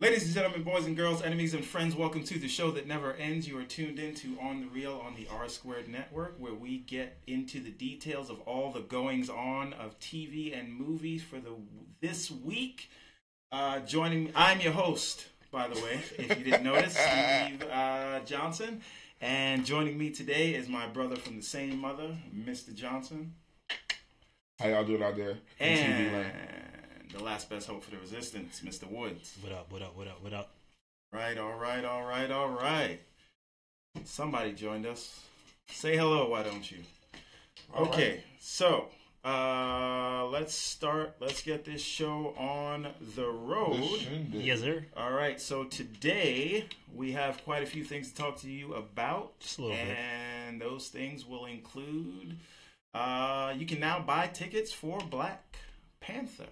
Ladies and gentlemen, boys and girls, enemies and friends, welcome to the show that never ends. You are tuned into On the Real on the R Squared Network, where we get into the details of all the goings on of TV and movies for the this week. Uh, joining me, I'm your host, by the way, if you didn't notice, Steve uh, Johnson. And joining me today is my brother from the same mother, Mr. Johnson. How y'all doing out there And? The last best hope for the resistance, Mr. Woods. What up? What up? What up? What up? Right, all right, all right, all right. Somebody joined us. Say hello, why don't you? All okay, right. so uh let's start. Let's get this show on the road. Yes, sir. All right, so today we have quite a few things to talk to you about. Just a little bit. and those things will include uh you can now buy tickets for Black Panther.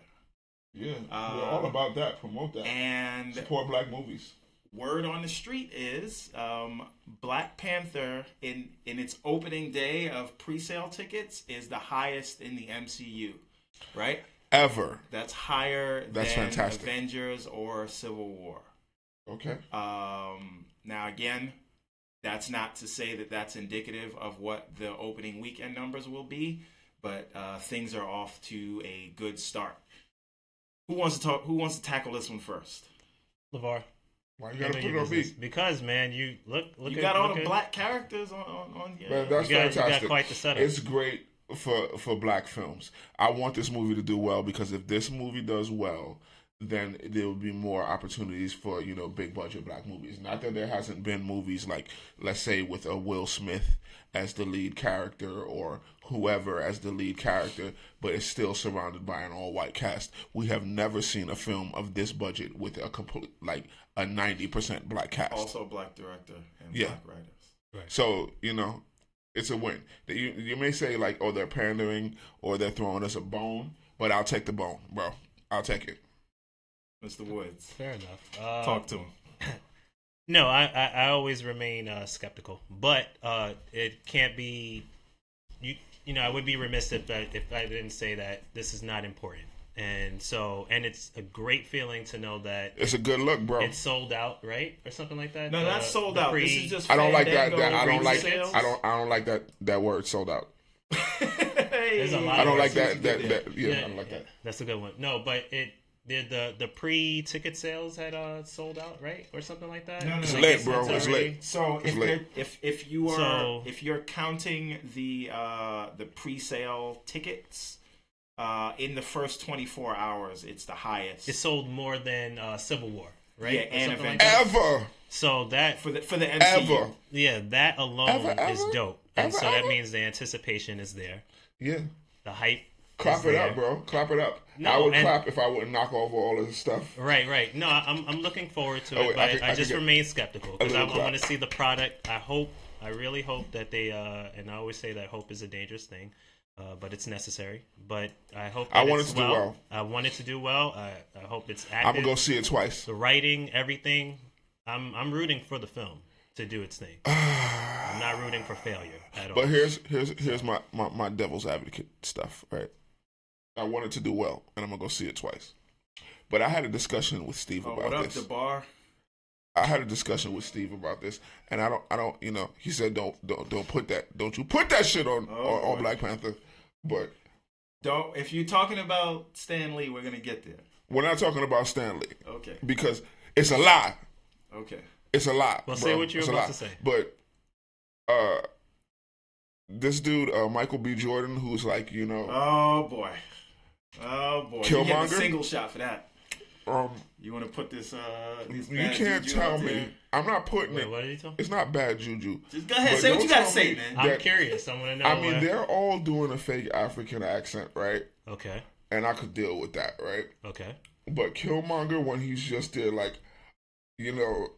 Yeah, Uh, we're all about that. Promote that. And Support black movies. word on the street is um, Black Panther in in its opening day of pre-sale tickets is the highest in the MCU, right? Ever. That's higher That's than fantastic. Avengers or Civil War. Okay. Um, now again, that's not to say that that's indicative of what the opening weekend numbers will be, but uh, things are off to a good start. Who wants to talk? Who wants to tackle this one first? Levar. Why you gotta put it on business. me? Because man, you look look you at got all look the at- black characters on on, on your. Man, that's You got, you got fantastic. quite the setup. It's great for for black films. I want this movie to do well because if this movie does well, then there will be more opportunities for you know big budget black movies. Not that there hasn't been movies like let's say with a Will Smith as the lead character or whoever as the lead character, but it's still surrounded by an all white cast. We have never seen a film of this budget with a complete like a ninety percent black cast. also black director and Yeah. black writers. Right. So you know, it's a win. You you may say like, oh, they're pandering or they're throwing us a bone, but I'll take the bone, bro. I'll take it. Mr. Woods, Fair enough. Uh, talk to him. No, I, I, I always remain uh, skeptical, but uh, it can't be. You you know, I would be remiss if I, if I didn't say that this is not important, and so and it's a great feeling to know that It's a good look, bro. it's sold out, right, or something like that. No, that's not sold out. pre- this is just. I don't like that. That I don't like. pre-sales. I don't. I don't like that. That word sold out. There's a lot I don't Yeah, like that. That. that yeah, Yeah, I don't like that. That's a good one. No, but it the the, the pre ticket sales had uh sold out, right, or something like that. No, no, It's no. lit, bro. it's It's already- lit. So It's if lit. you're, if if you are So- if you're counting the uh, the pre-sale tickets uh, in the first 24 hours, it's the highest It sold more than uh, Civil War, right? Yeah, and something Avengers. Ever. So that for the for the MCU. Ever. yeah, that alone Ever, is dope, and Ever, so that means the anticipation is there, Yeah. the hype. Clap it there. up, bro. Clap it up. No, I would and- clap if I wouldn't knock over all of this stuff. Right, right. No, I'm I'm looking forward to Oh, it, wait, but I I, I just remain skeptical because I, want to see the product. I hope, I really hope that they, uh, and I always say that hope is a dangerous thing, uh, but it's necessary. But I hope I want it to do well. I want it to do well. I, I hope it's active. I'm gonna go see it twice. the writing, everything. I'm I'm rooting for the film to do its thing. I'm not rooting for failure at all. But here's here's here's my, my, my devil's advocate stuff, right? I wanted to do well, and I'm gonna go see it twice. But I had a discussion with Steve Oh, about what up, this. the bar? I had a discussion with Steve about this, and I don't I don't you know he said don't don't don't put that don't you put that shit on Oh, on, on. Black Panther. But Don't. If you're talking about Stan Lee, we're gonna get there. we're not talking about Stan Lee Okay. because it's a lie. Okay. It's a lie. Well, bro. say what you were It's a about to say. But uh, this dude uh, Michael B. Jordan, who's like you know Oh boy. Oh boy. You get Killmonger? the single shot for that. um You want to put this? Uh, you can't juju tell me? I'm not putting Wait, it. what did he tell? It's not bad juju. Just go ahead. But say what you gotta say, me- man. I'm curious. I want to know. I mean, they're all doing a fake African accent, right? okay, And I could deal with that, right? okay. But Killmonger, when he's just there, like, you know,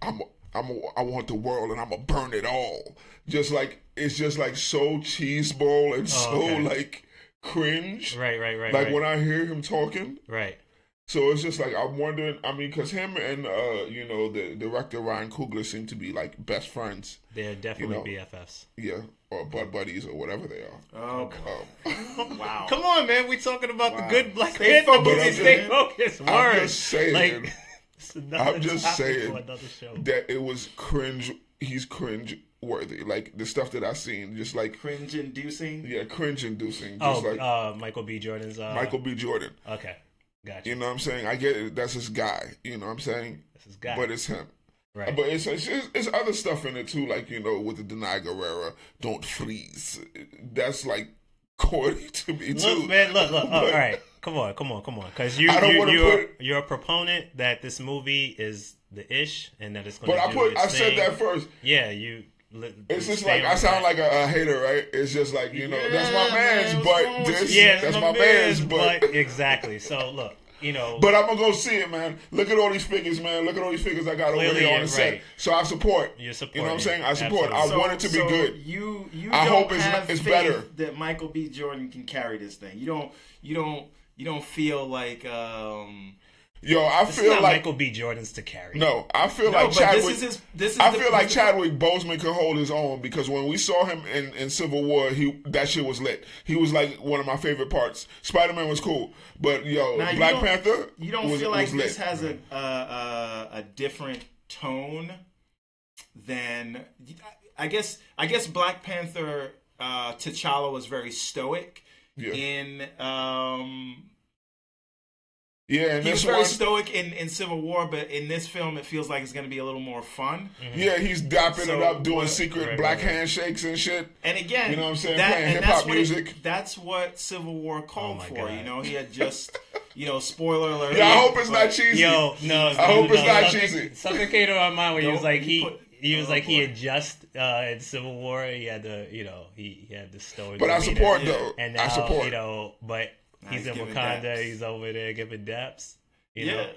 I'm, I'm, I want the world, and I'm gonna burn it all. Just like it's just like so cheeseball and so Oh, okay. like cringe. Right, right, right. like right. when I hear him talking, right. so it's just like I'm wondering. I mean, because him and uh, you know, the director Ryan Coogler seem to be like best friends. They're definitely You know, BFFs. Yeah, or bud buddies or whatever they are. Oh. Um, wow. Come on, man. We talking about Wow. the good Black Stay Panther focused, movies. Stay focused. I'm just saying. Like, I'm just saying show. that it was cringe. He's cringe worthy. Like the stuff that I seen, just like Cringe inducing. yeah, cringe inducing. Oh, like uh, Michael B. Jordan's. Uh, Michael B. Jordan. Okay, gotcha. You know what I'm saying? I get it. That's his guy. You know what I'm saying? this is guy. But it's him. right. But it's, it's it's other stuff in it too, like you know, with the Danai Gurira, don't freeze. That's like corny to me too. Look, man, look, look. Oh, all But- right, come on, come on, come on. Because you, I don't you wanna you're, put- you're a proponent that this movie is the ish and that it's going But to I do put its I said thing. that first. Yeah, you. li- It's just like I sound that. like a, a hater, right? It's just like you know, that's my man's, man, but with this, yeah, that's my my man's, but. but exactly. So look, you know, But I'm gonna go see it, man. Look at all these figures, man. Look at all these figures I got over here on yeah, the set. So I support. You support. You know what I'm saying? I support. Absolutely. I want it to be so good. You you I don't hope it's- have it's faith better. that Michael B. Jordan can carry this thing. You don't you don't you don't feel like um Yo, I it's feel like Michael B. Jordan's to carry. no. I feel no, like but Chadwick. this is his this is I feel like this Chadwick Boseman can hold his own because when we saw him in, in Civil War, he that shit was lit. He was like one of my favorite parts. Spider Man was cool, but yo, Now, Black don't- Panther. You don't was, feel like was lit. this has a, a a a different tone than I guess I guess Black Panther uh, T'Challa was very stoic Yeah. in um yeah, and he was very one, stoic in, in Civil War, but in this film it feels like it's going to be a little more fun. yeah, he's dapping So it up, doing what- secret right, black right, right. handshakes and shit. And again, You know what I'm saying? That, Playing hip-hop that's what it- music. that's what Civil War called Oh for. God. You know, he had just, you know, spoiler alert. Yeah, I hope it's but- not cheesy. Yo, no. I hope no, it's not something, cheesy. Something came to my mind when he was like he he put- he was oh, like he boy. had just uh, in Civil War he had the you know he, he had the stoic. But I support Yeah. though. And I support. you know, but He's, he's in Wakanda. daps. He's over there giving daps. You yeah. know,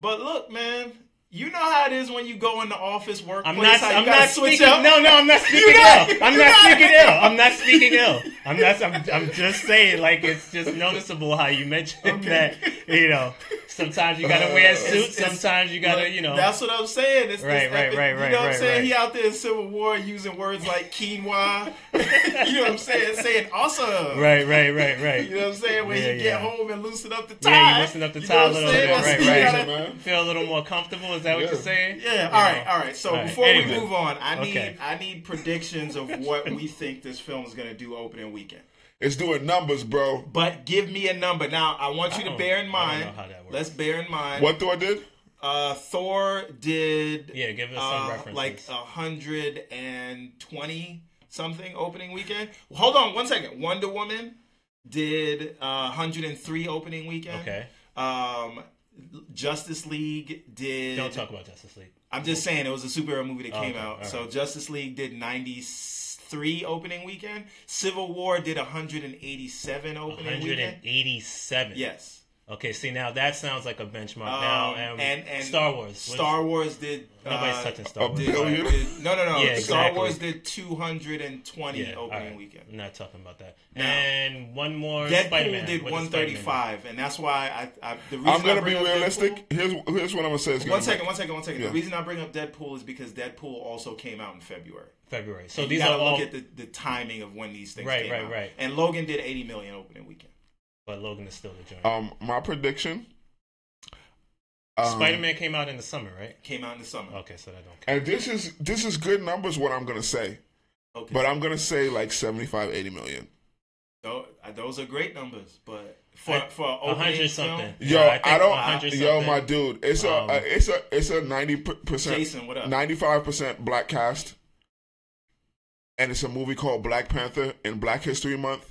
But look, man, you know how it is when you go in the office workplace. I'm not. how you I'm not speaking. up. No, no, I'm not speaking not- ill. I'm not not. speaking ill. I'm not speaking ill. I'm not. I'm, I'm just saying, like it's just noticeable how you mentioned that. You know, sometimes you gotta wear a uh, suit. It's- it's- sometimes you gotta, you know. That's what I'm saying. It's Right, right, epic- right, You know what I'm saying? right. He out there in Civil War using words like quinoa. you know what I'm saying? Saying awesome. Right, right, right, right. You know what I'm saying? When Yeah, you get home and loosen up the tie. Yeah, you loosen up the you tie know a what I'm little saying? bit, right, right. gotta- Feel a little more comfortable. Is that what Yeah. you're saying? Yeah, You all right, know. all right. So All right, before anyway. we move on, I need Okay. I need predictions of what we think this film is going to do opening weekend. It's doing numbers, bro. But give me a number. Now, I want you I to bear in I don't mind. know how that works. Let's bear in mind. What Thor did? Uh, Thor did. Yeah, give us some uh, references. like a hundred and twenty something opening weekend. Hold on one second. Wonder Woman did uh, 103 opening weekend. Okay. Um, Justice League did. Don't talk about Justice League. I'm just saying it was a superhero movie that came Okay, out. So. Justice League did 93 opening weekend. Civil War did 187 opening weekend. 187. Yes. Okay, see now that sounds like a benchmark. Um, now and and Star Wars. Star Wars did. Nobody's uh, touching Star Wars. did- billion? did- no, no, no. Yeah, Star exactly. Wars did 220 Yeah, opening right. weekend. I'm not talking about that. Now, and one more. Deadpool Spider-Man. did What Spider-Man do? 135, and that's why I. I the reason I'm I gonna bring be realistic. Deadpool- Here's here's what I'm gonna say. It's gonna one second, make- one second, one second. Yeah. The reason I bring up Deadpool is because Deadpool also came out in February. February. So you these gotta are all. look at the, the timing of when these things Right, came right, out. right. And Logan did 80 million opening weekend. But Logan is still the joint. Um, my prediction. um, Spider-Man came out in the summer, right? Came out in the summer. Okay, so that don't count. And this is this is good numbers. What I'm gonna say, Okay. but I'm gonna say like 75, 80 million. Tho- uh, those are great numbers, but for I- for A opening hundred film, something. Yo, Yeah, I, think don't. 100 yo, my dude, it's a, Um, a it's a it's a ninety percent, Jason, what up? ninety five percent black cast, and it's a movie called Black Panther in Black History Month.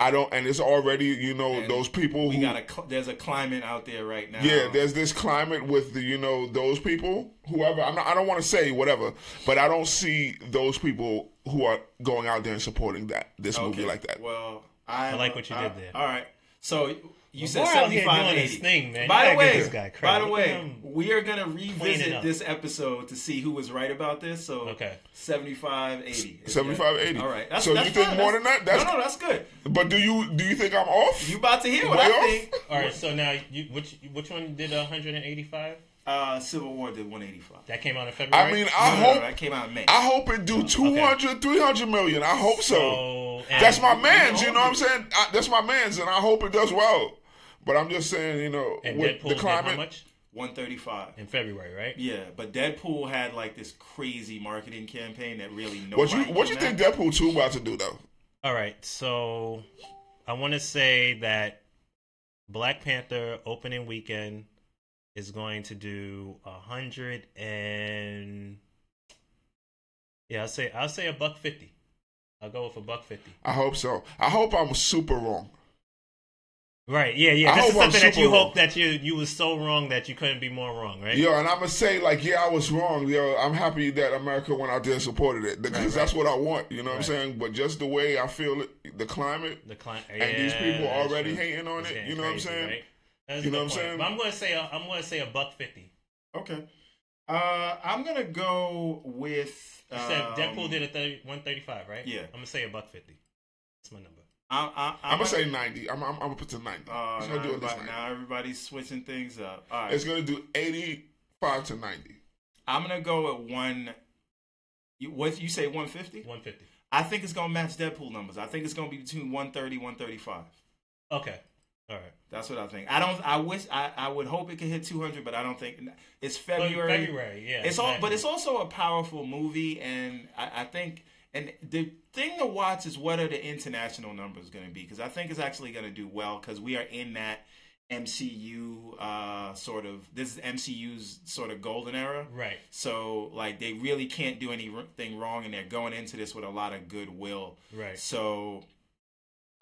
I don't, and it's already you know And those people we who got a there's a climate out there right now. Yeah, there's this climate with the you know those people, whoever. I'm not, I don't want to say whatever, but I don't see those people who are going out there and supporting that this movie like that. Well, I, I like what you I- did there. All right, so you said We're 75, doing 80. this thing, man. By the way, guy by the way, we are gonna revisit this episode to see who was right about this. So Okay. 75, 80. 75, 80. All right, that's, So that's you think fine. more That's- than that? That's- no, no, that's good. But do you do you think I'm off? You about to hear what Way I off? think? All right, so now you which which one did 185? Uh, Civil War did 185. That came out in February. I mean, I No, no, hope no, that came out in May. I hope it do 200, 300 million. I hope so. so That's my man's. You hope know what I'm saying? I, that's my man's, and I hope it does well. But I'm just saying, you know, And with Deadpool the did how climate, much? 135. in February, right? Yeah, but Deadpool had like this crazy marketing campaign that really nobody. What you what you think at. Deadpool two about to do though? All right, so I want to say that Black Panther opening weekend is going to do a hundred and yeah, I'll say I'll say a buck fifty. I'll go with a buck fifty. I hope so. I hope I'm super wrong. Right? Yeah, yeah. I This is something that you wrong. hope that you you was so wrong that you couldn't be more wrong, right? Yo, and I'm gonna say like, yeah, I was wrong. Yo, I'm happy that America went out there and supported it because Right, that's what I want. You know what I'm saying? But just the way I feel it, the climate, The client and these people already hating on it. You know what I'm saying? That's You a know what I'm saying? But I'm to say a, I'm to say a buck fifty. Okay. Uh, I'm gonna go with. You said um, Deadpool did a 30, 135, right? Yeah. I'm gonna say a buck fifty. That's my number. I, I, I'm gonna say 90. I'm, I'm, I'm gonna put to 90. Uh, it's now, gonna do at least everybody, 90. now everybody's switching things up. All right. It's gonna do 85 to 90. I'm gonna go at one. You, what you say? 150? One fifty. I think it's gonna match Deadpool numbers. I think it's gonna be between 130 135. Okay. All right. That's what I think. I don't. I wish. I, I would hope it could hit 200, but I don't think it's February. February, yeah. It's all, but it's also a powerful movie, and I, I think, and the thing to watch is what are the international numbers going to be? Because I think it's actually going to do well because we are in that MCU uh, sort of. This is MCU's sort of golden era, right. so like they really can't do anything wrong, and they're going into this with a lot of goodwill. Right. So,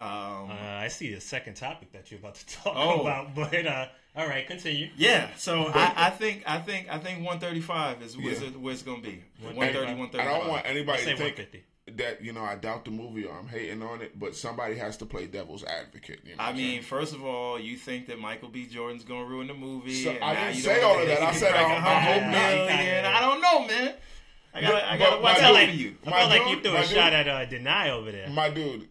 um, Uh, I see the second topic that you're about to talk Oh. about, but uh, all right, continue. yeah. So I, I think I think I think 135 is where's Yeah. where it's going to be. 135. 130, I don't want anybody say to think 150. that you know I doubt the movie or I'm hating on it, but somebody has to play devil's advocate. You know I mean, saying? first of all, you think that Michael B. Jordan's gonna ruin the movie? So, and I didn't you say all of that. I said crack I- a I hundred hope not. million. I don't know, man. I gotta, I gotta watch out dude- for you. I My felt like you threw a dude- shot at uh, Danai over there. my dude,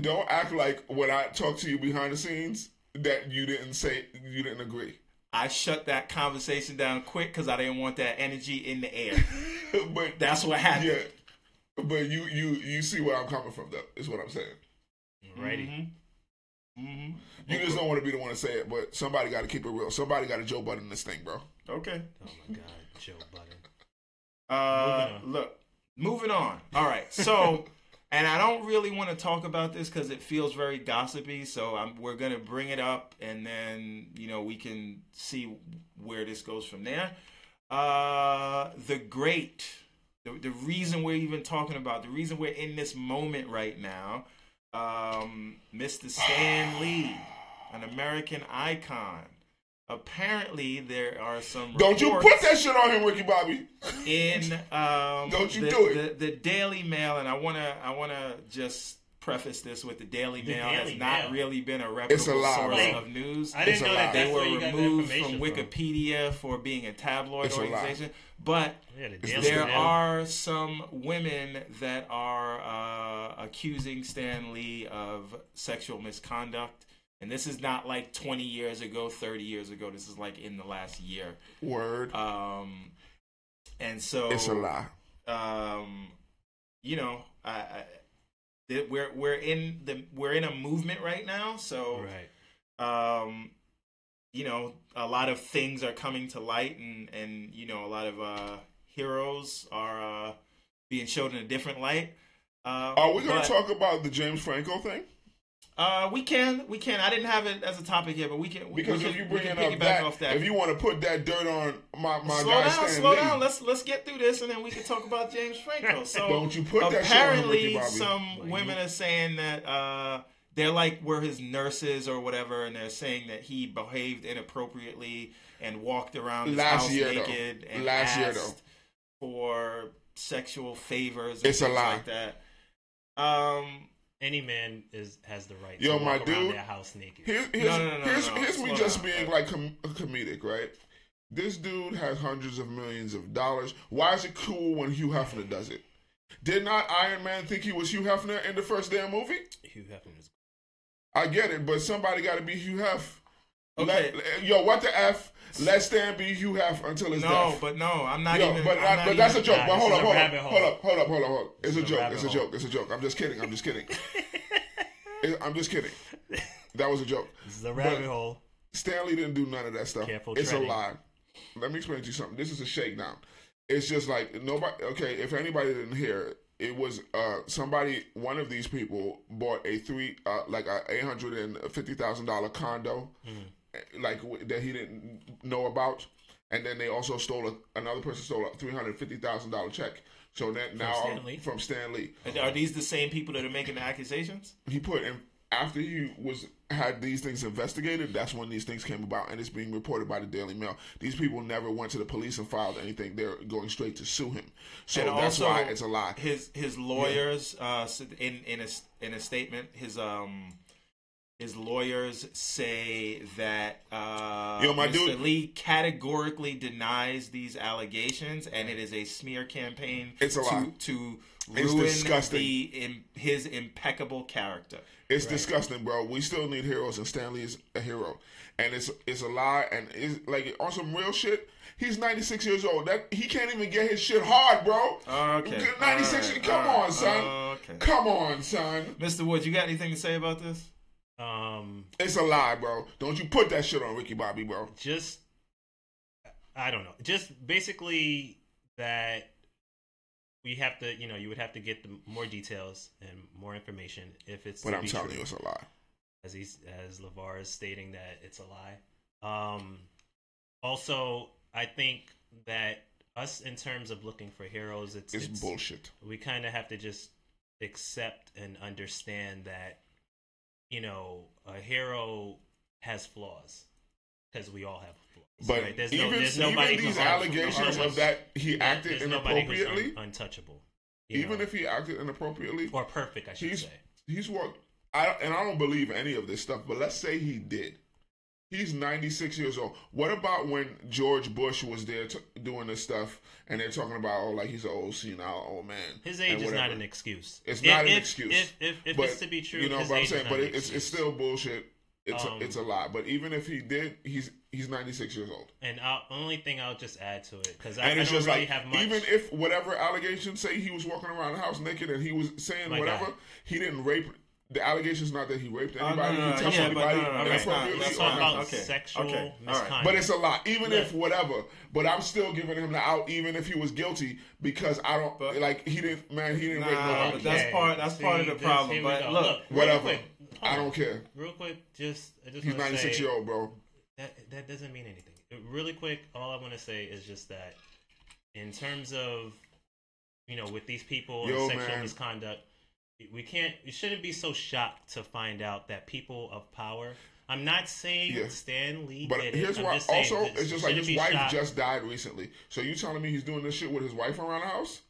don't act like when I talk to you behind the scenes that you didn't say you didn't agree. I shut that conversation down quick because I didn't want that energy in the air. but That's what happened. yeah, but you you you see where I'm coming from though. Is what I'm saying. Righty. hmm You just don't want to be the one to say it, but somebody got to keep it real. Somebody got to Joe Budden this thing, bro. Okay. Oh my God, Joe Budden. Uh, Moving look, moving on. All right, so, and I don't really want to talk about this because it feels very gossipy. So I'm, we're gonna bring it up, and then you know we can see where this goes from there. Uh, the great, the, the reason we're even talking about, the reason we're in this moment right now, um, Mr. Stan Lee, an American icon. Apparently, there are some. Don't you put that shit on him, Ricky Bobby. in um, Don't you the, do it. The, the Daily Mail, and I wanna I wanna just preface this with the Daily The Mail Daily has not Mail. really been a It's a reputable lie, source bro. of news. I didn't It's know that. they were you removed from information from. Wikipedia for being a tabloid It's a organization, but Yeah, the there Mail. are some women that are uh, accusing Stan Lee of sexual misconduct. And this is not like 20 years ago, 30 years ago. This is like in the last year. Word. Um, and so it's a lie. um, you know, I, I, that we're we're in the we're in a movement right now. So, Right. um, you know, a lot of things are coming to light, and and you know, a lot of uh, heroes are uh, being showed in a different light. Uh, Are we going to talk about the James Franco thing? Uh, we can, we can. I didn't have it as a topic here, but we can. we Because can, if you we bring can up piggyback that, off that. if you want to put that dirt on my my slow guy down, slow Lee, down. Let's let's get through this, and then we can talk about James Franco. So Don't you put that shit on him, apparently, Bobby. some women are saying that uh, they're like were his nurses or whatever, and they're saying that he behaved inappropriately and walked around his Last house year, though. naked and Last year, asked for sexual favors. It's a lie. like that. Um, Any man is has the right Yo, to my walk around dude, their house naked. Here's here's, No, no, no, no, here's, here's me just down. being like com- comedic, right? This dude has hundreds of millions of dollars. Why is it cool when Hugh Hefner does it? Did not Iron Man think he was Hugh Hefner in the first damn movie? Hugh Hefner is I get it, but somebody got to be Hugh Hef. Okay. Let- yo, what the f? Let Stan be Hugh Hef until his no, death. but no, I'm not Yo, even. but, I- not but that's a joke. But hold up, hold up, hold up, hold up, hold up, hold up. It's a a joke. It's a joke. It's a joke. I'm just kidding. I'm just kidding. I'm just kidding. That was a joke. This is a rabbit hole. Stan Lee didn't do none of that stuff. Careful it's treading. a lie. let me explain to you something. This is a shakedown. It's just like nobody. Okay, if anybody didn't hear, it was uh somebody. One of these people bought a three, uh, like a eight hundred and fifty thousand dollar condo, eh, like that he didn't know about, and then they also stole a, another person stole a three hundred fifty thousand dollar check. So then now Stan Lee? from Stan Lee, And Are these the same people that are making the accusations? he put in after he was had these things investigated. That's when these things came about, and it's being reported by the Daily Mail. These people never went to the police and filed anything. They're going straight to sue him. So and that's why it's a lie. His his lawyers uh, in in a in a statement his um his lawyers say that uh, Yo, my Mr. dude- Lee categorically denies these allegations, and it is a smear campaign It's a to lie. to It's ruin disgusting. the im, his impeccable character. It's disgusting, bro. We still need heroes, and Stan Lee is a hero. And it's it's a lie, and it's like on some real shit. He's 96 years old. That he can't even get his shit hard, bro. Okay, 96. all right, come on, right, son. Okay, Come on, son. Mr. Woods, you got anything to say about this? Um, It's a lie, bro. Don't you put that shit on Ricky Bobby, bro. just I don't know. Just basically that we have to, you know, you would have to get the more details and more information if it's. But I'm telling true. you, it's a lie. as he's as Lavar is stating that it's a lie. Um, also, I think that us in terms of looking for heroes, it's It's, it's, bullshit. we kind of have to just accept and understand that you know a hero has flaws because we all have flaws. But right? there's even, no, there's nobody these allegations of that he acted inappropriately, un- untouchable. even know, if he acted inappropriately, or perfect, I should he's say. he's what I and I don't believe any of this stuff. But let's say he did. He's 96 years old. What about when George Bush was there t- doing this stuff, and they're talking about oh, like he's an old senile old man. His age is not an excuse. It's If- not an excuse. If, if, if But, it's to be true, you know what I'm saying. But it, it's it's still bullshit. It's Um, a, it's a lie. But even if he did, he's he's 96 years old. And I'll, only thing I'll just add to it because I, I don't really like, have much. even if whatever allegations say he was walking around the house naked and he was saying My whatever, guy. he didn't rape. The allegation's not that he raped Oh, no, anybody, no, no, he touched yeah, anybody no, no, no, that's not- that's not- about okay, sexual okay, all right. misconduct. But it's a lot. even Look. if whatever. But I'm still giving him the out, even if he was guilty, because I don't But- like he didn't. Man, he didn't rape nobody. but that's Okay. part- that's part of the this- problem, but go. look, whatever. quick, I don't care. Real quick, just I just He's 96 say year old, bro. that that doesn't mean anything. Uh, really quick, all I want to say is just that in terms of you know with these people Yo, and sexual man. misconduct, we can't. We shouldn't be so shocked to find out that people of power. I'm not saying Yeah. Stan Lee But did here's it. Why. just Also, this it's just like his wife shocked. just died recently. So you telling me he's doing this shit with his wife around the house?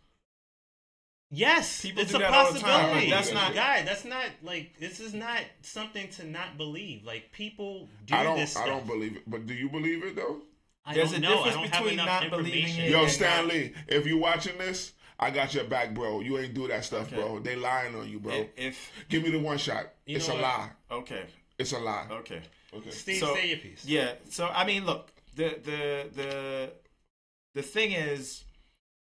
Yes, People it's do a that all the time. possibility. That's not- guy. That's not like this is not something to not believe. Like people do I don't. this stuff. I don't believe it. But do you believe it though? I There's don't a know. I difference don't between enough not believing information. it Yo, and Stan Lee, if you're watching this, I got your back, bro. You ain't do that stuff, Okay. bro. They lying on you, bro. If, if Give me the one shot. It's a what? lie. okay, It's a lie. okay. Okay. Steve, So- say your piece. Yeah. So I mean, look, the the the the thing is,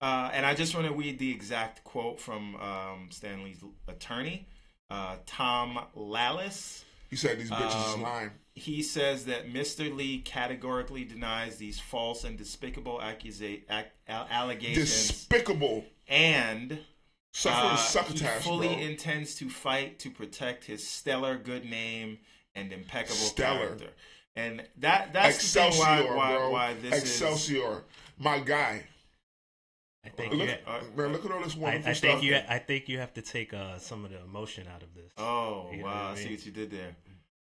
uh, and I just want to read the exact quote from um, Stan Lee's attorney, uh, Tom Lallas. He said these bitches is Um, lying. He says that Mr. Lee categorically denies these false and despicable accusa- ac- allegations, Despicable. And Suffering uh, he fully bro. intends to fight to protect his stellar good name and impeccable Stellar. character. And that that's the thing Excelsior, why, why, why this is Excelsior. My guy. I think Look, you. at, uh, man, look at all this I, wonderful I stuff. think you. that- I think you have to take uh, some of the emotion out of this. Oh You know wow! I I see what you did there.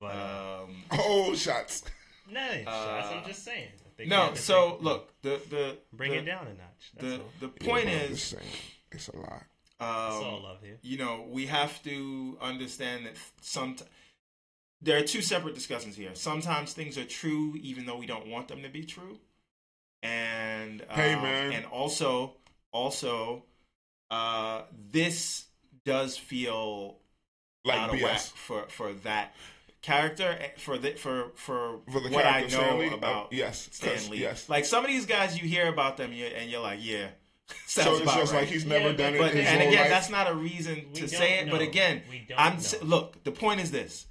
But Um, oh, shots. no, shots, uh, I'm just saying. I think you no, have to so take- look, the the bring the, it down a notch. That's The all. the point bro, I'm is, it's a lot. That's um, all love here. you know, we have to understand that some there are two separate discussions here. Sometimes things are true even though we don't want them to be true, and Hey, um, man. and also also uh, this does feel Like out of whack for for that character eh, for the for for, For the what I character know Stan Lee, about uh, yes, 'cause- Stan Lee. yes. Like some of these guys, you hear about them, you- and you're like, yeah. So it's just right. like he's never Yeah, done it but- But his and whole again, life. that's not a reason to don't say it. But again, We don't I'm know. look. The point is this: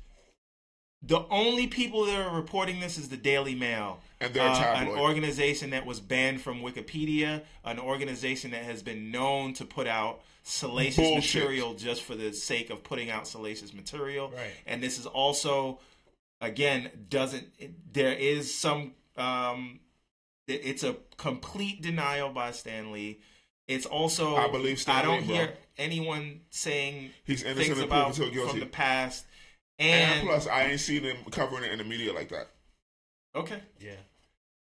the only people that are reporting this is the Daily Mail, And they're uh, an organization that was banned from Wikipedia, an organization that has been known to put out salacious Bullshit. material just for the sake of putting out salacious material. Right. And this is also, again, doesn't there is some um, it- it's a complete denial by Stan Lee. It's also I believe Stan I don't Lee, bro. hear anyone saying He's innocent things and about proven till from the past. And, And, plus, I ain't seen them covering it in the media like that. okay, Yeah.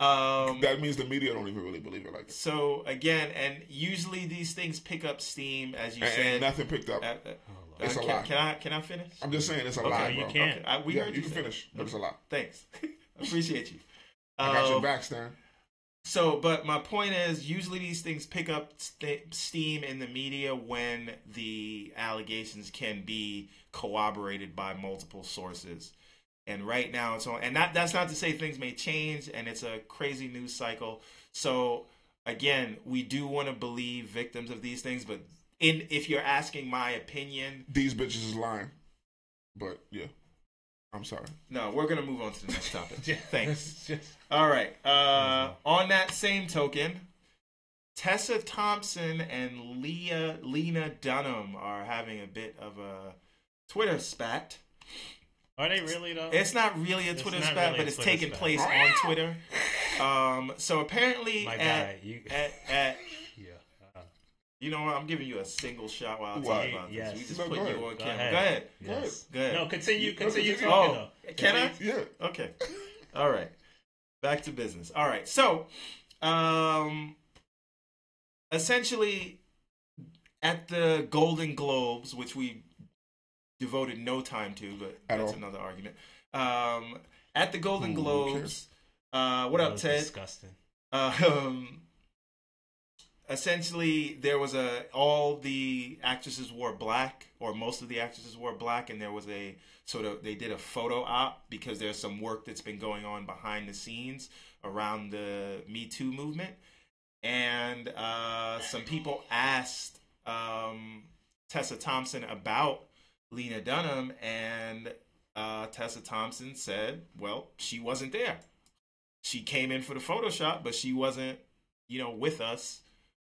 Um, That means the media don't even really believe it like that. so again, and usually these things pick up steam, as you And, said. and nothing picked up. Uh, uh, Oh, It's a can, lie. can I can I finish? I'm just saying it's a Okay, lie, you bro. can't. Okay, I, we yeah, heard you you can say finish, that. but it's a lie. Thanks, appreciate you. I got your Um, back, Stan. So, but my point is, usually these things pick up st- steam in the media when the allegations can be corroborated by multiple sources. And right now, it's on. And that, that's not to say things may change, and it's a crazy news cycle. So, again, we do want to believe victims of these things, but in if you're asking my opinion, These bitches is lying. But yeah, I'm sorry. no, we're gonna move on to the next topic. Thanks. Just- All right. Uh, on that same token, Tessa Thompson and Leah Lena Dunham are having a bit of a Twitter spat. Are they really though? It's not really a Twitter spat, really but it's Twitter taking spat. place on Twitter. Um, so apparently, My at, guy, you- at, at yeah. Uh, you know what, I'm giving you a single shot while I talk Why? about this. Yes. We just No, put go you ahead. on go camera. ahead. Go ahead. Yes. Go ahead. No, continue. No, Continue continue. talking Oh, though. can I? Yeah. Okay. All right. Back to business. All right. So, um, essentially, at the Golden Globes, which we devoted no time to, but At that's all. another argument. Um, at the Golden Ooh, who Globes, uh, what That up, was Ted? Disgusting. um, essentially there was a all the actresses wore black or most of the actresses wore black and there was a sort of they did a photo op because there's some work that's been going on behind the scenes around the me too movement and uh, some people asked um, tessa thompson about lena dunham and uh, tessa thompson said well she wasn't there she came in for the photo op, but she wasn't, you know, with us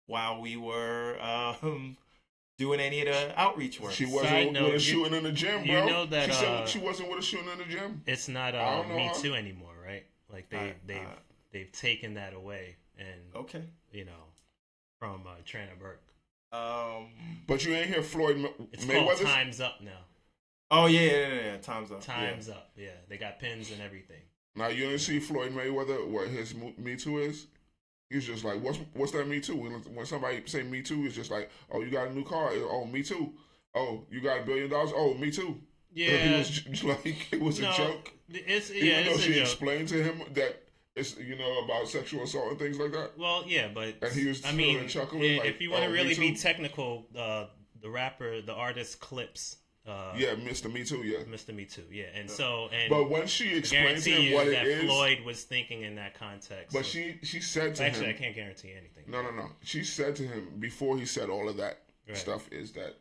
while we were um, doing any of the outreach work. She wasn't Side with note, her you- shooting in the gym, you know that, she said uh, she wasn't with her shooting in the gym. It's not I uh, know Me how- Too anymore, right? Like they Uh, they uh, have they've taken that away, and okay. you know, from uh, Tarana Burke. Um. But you ain't hear Floyd Ma- It's called Mayweather. Times Up now. Oh yeah, yeah, yeah. yeah. Times up. Times Up. Yeah, they got pins and everything. Now you didn't see Floyd Mayweather what his Me Too is. He's just like, what's what's that Me Too? When, when somebody say Me Too, it's just like, oh, you got a new car. Oh, Me Too. Oh, you got a billion dollars. Oh, Me Too. Yeah, It was like it was no, a joke. It's Even yeah, though it's she joke. explained to him that it's you know about sexual assault and things like that. Well, yeah, but And he was I mean, chuckling, i- like, if you want to me really be technical, uh, the rapper, the artist Clipse, uh, Yeah, Mr. Me Too. Yeah. Mr. Me Too, yeah, and so and But when she explained to him what that it is, Floyd was thinking in that context. but of- she she said to him actually, I can't guarantee anything. no, no, no. She said to him before he said all of that Right. stuff is that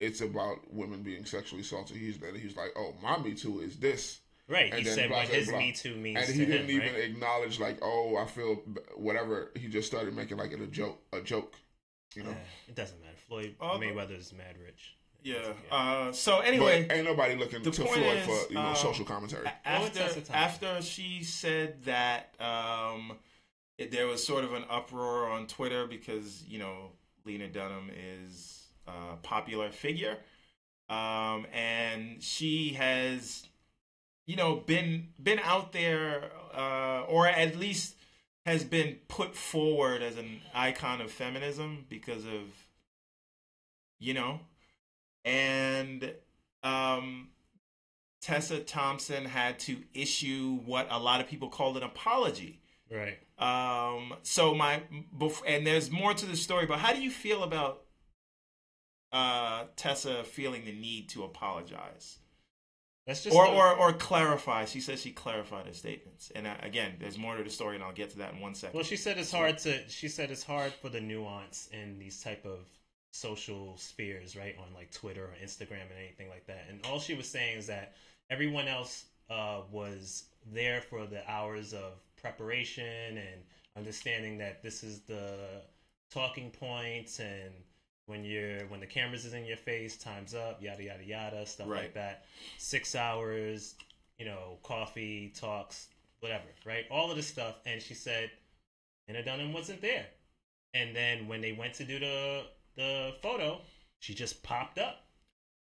it's about women being sexually assaulted. He's that he's like, oh, my Me Too is this. Right, he And then said blah, what blah, his blah. Me Too means and to he didn't him, even right? acknowledge like, oh, I feel whatever. He just started making like it a joke, a joke. You know. Yeah, it doesn't matter. Floyd Oh, Mayweather's mad rich. Yeah. Uh. So anyway, but ain't nobody looking to Floyd is, for you know um, social commentary. A- Well, it's after at the time. after she said that um, it, there was sort of an uproar on Twitter because you know Lena Dunham is a popular figure, um, and she has you know been been out there uh, or at least has been put forward as an icon of feminism because of you know and um Tessa Thompson had to issue what a lot of people called an apology. Right. Um, so my and there's more to the story, but how do you feel about uh, Tessa feeling the need to apologize That's just or, the- or or clarify? She says she clarified her statements, and uh, again, there's more to the story, and I'll get to that in one second. Well, she said it's hard to. She said it's hard for the nuance in these type of social spheres, right? On like Twitter or Instagram and anything like that. And all she was saying is that everyone else uh, was there for the hours of preparation and understanding that this is the talking points and when you're when the cameras is in your face, time's up, yada yada yada, stuff Right. like that. Six hours, you know, coffee talks, whatever, right? All of this stuff, and she said, Anna Dunham wasn't there. And then when they went to do the the photo, she just popped up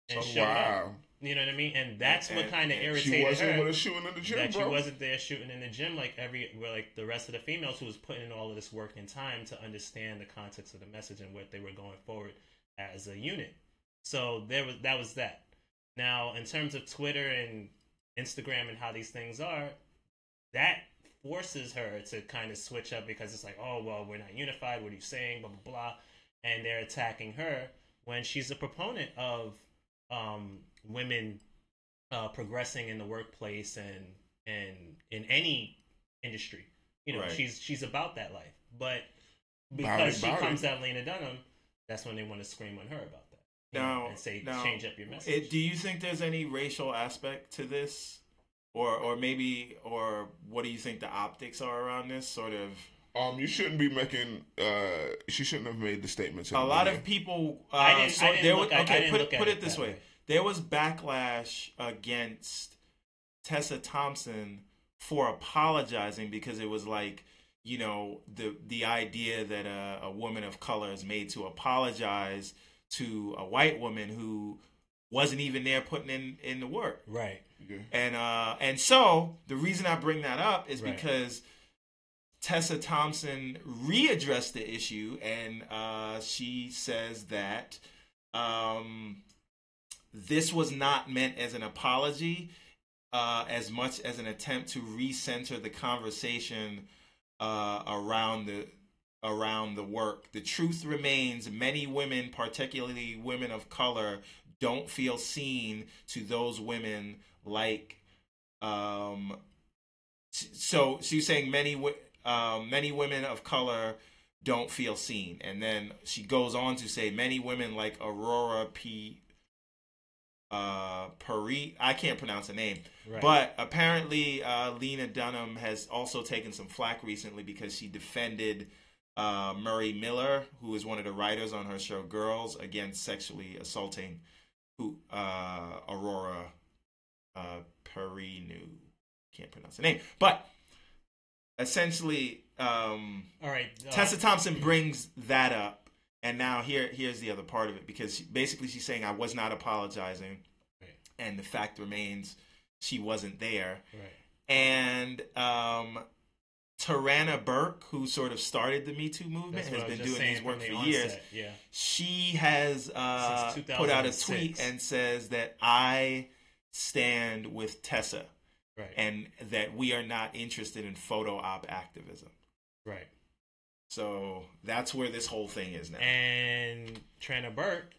and Oh, showed up. You know what I mean? And that's what kind of and irritated She wasn't her with us shooting in the gym, that she wasn't there shooting in the gym like every where like the rest of the females who was putting in all of this work and time to understand the context of the message and what they were going forward as a unit. So there was that was that. Now in terms of Twitter and Instagram and how these things are, that forces her to kind of switch up because it's like, oh well, we're not unified. What are you saying? Blah blah blah, and they're attacking her when she's a proponent of um, women uh, progressing in the workplace and and in any industry. You know, Right. she's she's about that life. But because Bowdy, she comes bowdy. out Lena Dunham, that's when they want to scream on her about that. you know, and say now, change up your message. It, do you think there's any racial aspect to this, or or maybe or what do you think the optics are around this sort of? Um, you shouldn't be making. Uh, she shouldn't have made the statements. A lot beginning. of people. Uh, I didn't- so I didn't there look was, at- I okay, didn't put look it at put it it this way. way. There was backlash against Tessa Thompson for apologizing because it was like you know the the idea that a, a woman of color is made to apologize to a white woman who wasn't even there putting in in the work. right. Yeah. And uh and so the reason I bring that up is Right. because Tessa Thompson readdressed the issue and uh she says that um this was not meant as an apology uh as much as an attempt to recenter the conversation uh around the around the work. The truth remains many women, particularly women of color, don't feel seen to those women like um so she's saying many um, many women of color don't feel seen and then she goes on to say many women like aurora p uh Parit, i can't pronounce the name Right. but apparently uh lena dunham has also taken some flack recently because she defended uh, Murray Miller, who is one of the writers on her show Girls, against sexually assaulting who uh, Aurora uh, Perrineau. Can't pronounce the name, but essentially, um, All right. uh, Tessa Thompson brings that up, and now here here's the other part of it because basically she's saying I was not apologizing, Right. and the fact remains she wasn't there, Right. and um, Tarana Burke, who sort of started the Me Too movement, has been doing these work for the years. Yeah. She has uh, put out a tweet and says that I stand with Tessa Right. and that we are not interested in photo op activism. right. So that's where this whole thing is now. And Tarana Burke,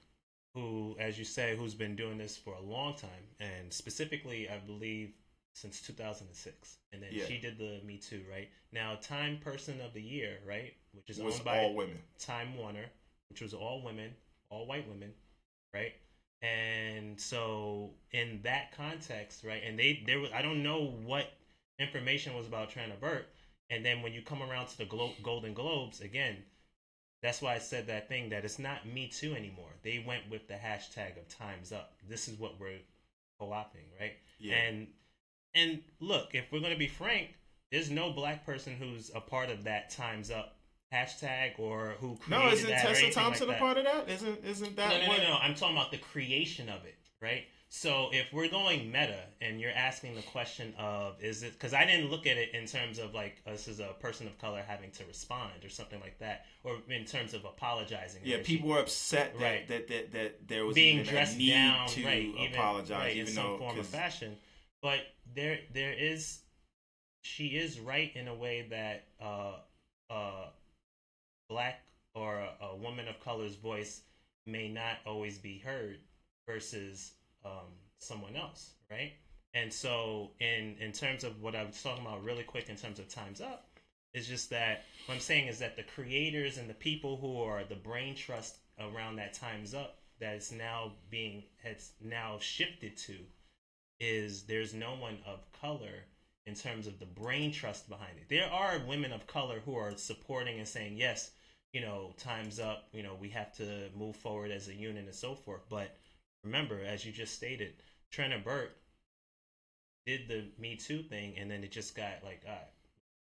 who, as you say, who's been doing this for a long time, and specifically, I believe, since 2006. And then Yeah. she did the Me Too, right? Now, Time Person of the Year, right? Which is was owned by all women. Time Warner, which was all women, all white women, right? And so in that context, right? And they there was I don't know what information was about Tarana Burke, and then when you come around to the Glo- Golden Globes again, that's why I said that thing that it's not Me Too anymore. They went with the hashtag of Times Up. This is what we're co-opting, right? Yeah. And and look, if we're gonna be frank, there's no black person who's a part of that Times Up hashtag or who created that no, isn't that Tessa Thompson like a part of that? Isn't isn't that No, no, what? no, no. I'm talking about the creation of it, right? So if we're going meta and you're asking the question of is it because I didn't look at it in terms of like uh, this is a person of color having to respond or something like that, or in terms of apologizing. Yeah, people were upset that, Right. that, that, that there was being dressed a need down, to right? Even, apologize, right, even in though some form of 'cause- fashion. But there, there is, she is right in a way that uh, uh, black or a, a woman of color's voice may not always be heard versus um, someone else, right? And so, in in terms of what I was talking about, really quick, in terms of times up, it's just that what I'm saying is that the creators and the people who are the brain trust around that times up that is now being has now shifted to is there's no one of color in terms of the brain trust behind it. There are women of color who are supporting and saying, yes, you know, time's up, you know, we have to move forward as a unit and so forth. But remember, as you just stated, Tarana Burke did the Me Too thing and then it just got like, all right,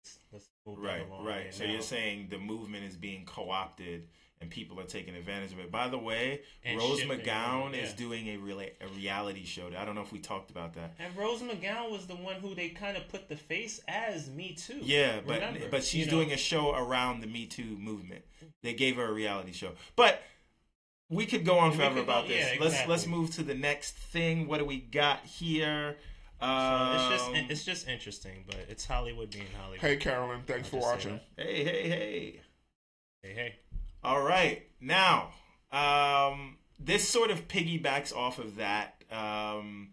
let's, let's move Right, along. right. And So now- you're saying the movement is being co-opted and people are taking advantage of it. By the way, And Rose shifting, McGowan yeah. is doing a rela- a reality show. I don't know if we talked about that. And Rose McGowan was the one who they kind of put the face as Me Too. Yeah, but remember, but she's you know? doing a show around the Me Too movement. They gave her a reality show, but we could go on forever could about this. yeah, Let's let's move to the next thing. What do we got here? So Um, it's just it's just interesting, but it's Hollywood being Hollywood. Hey, Carolyn, thanks I'll for watching. hey hey hey. Hey, hey. All right, now um, this sort of piggybacks off of that. Um,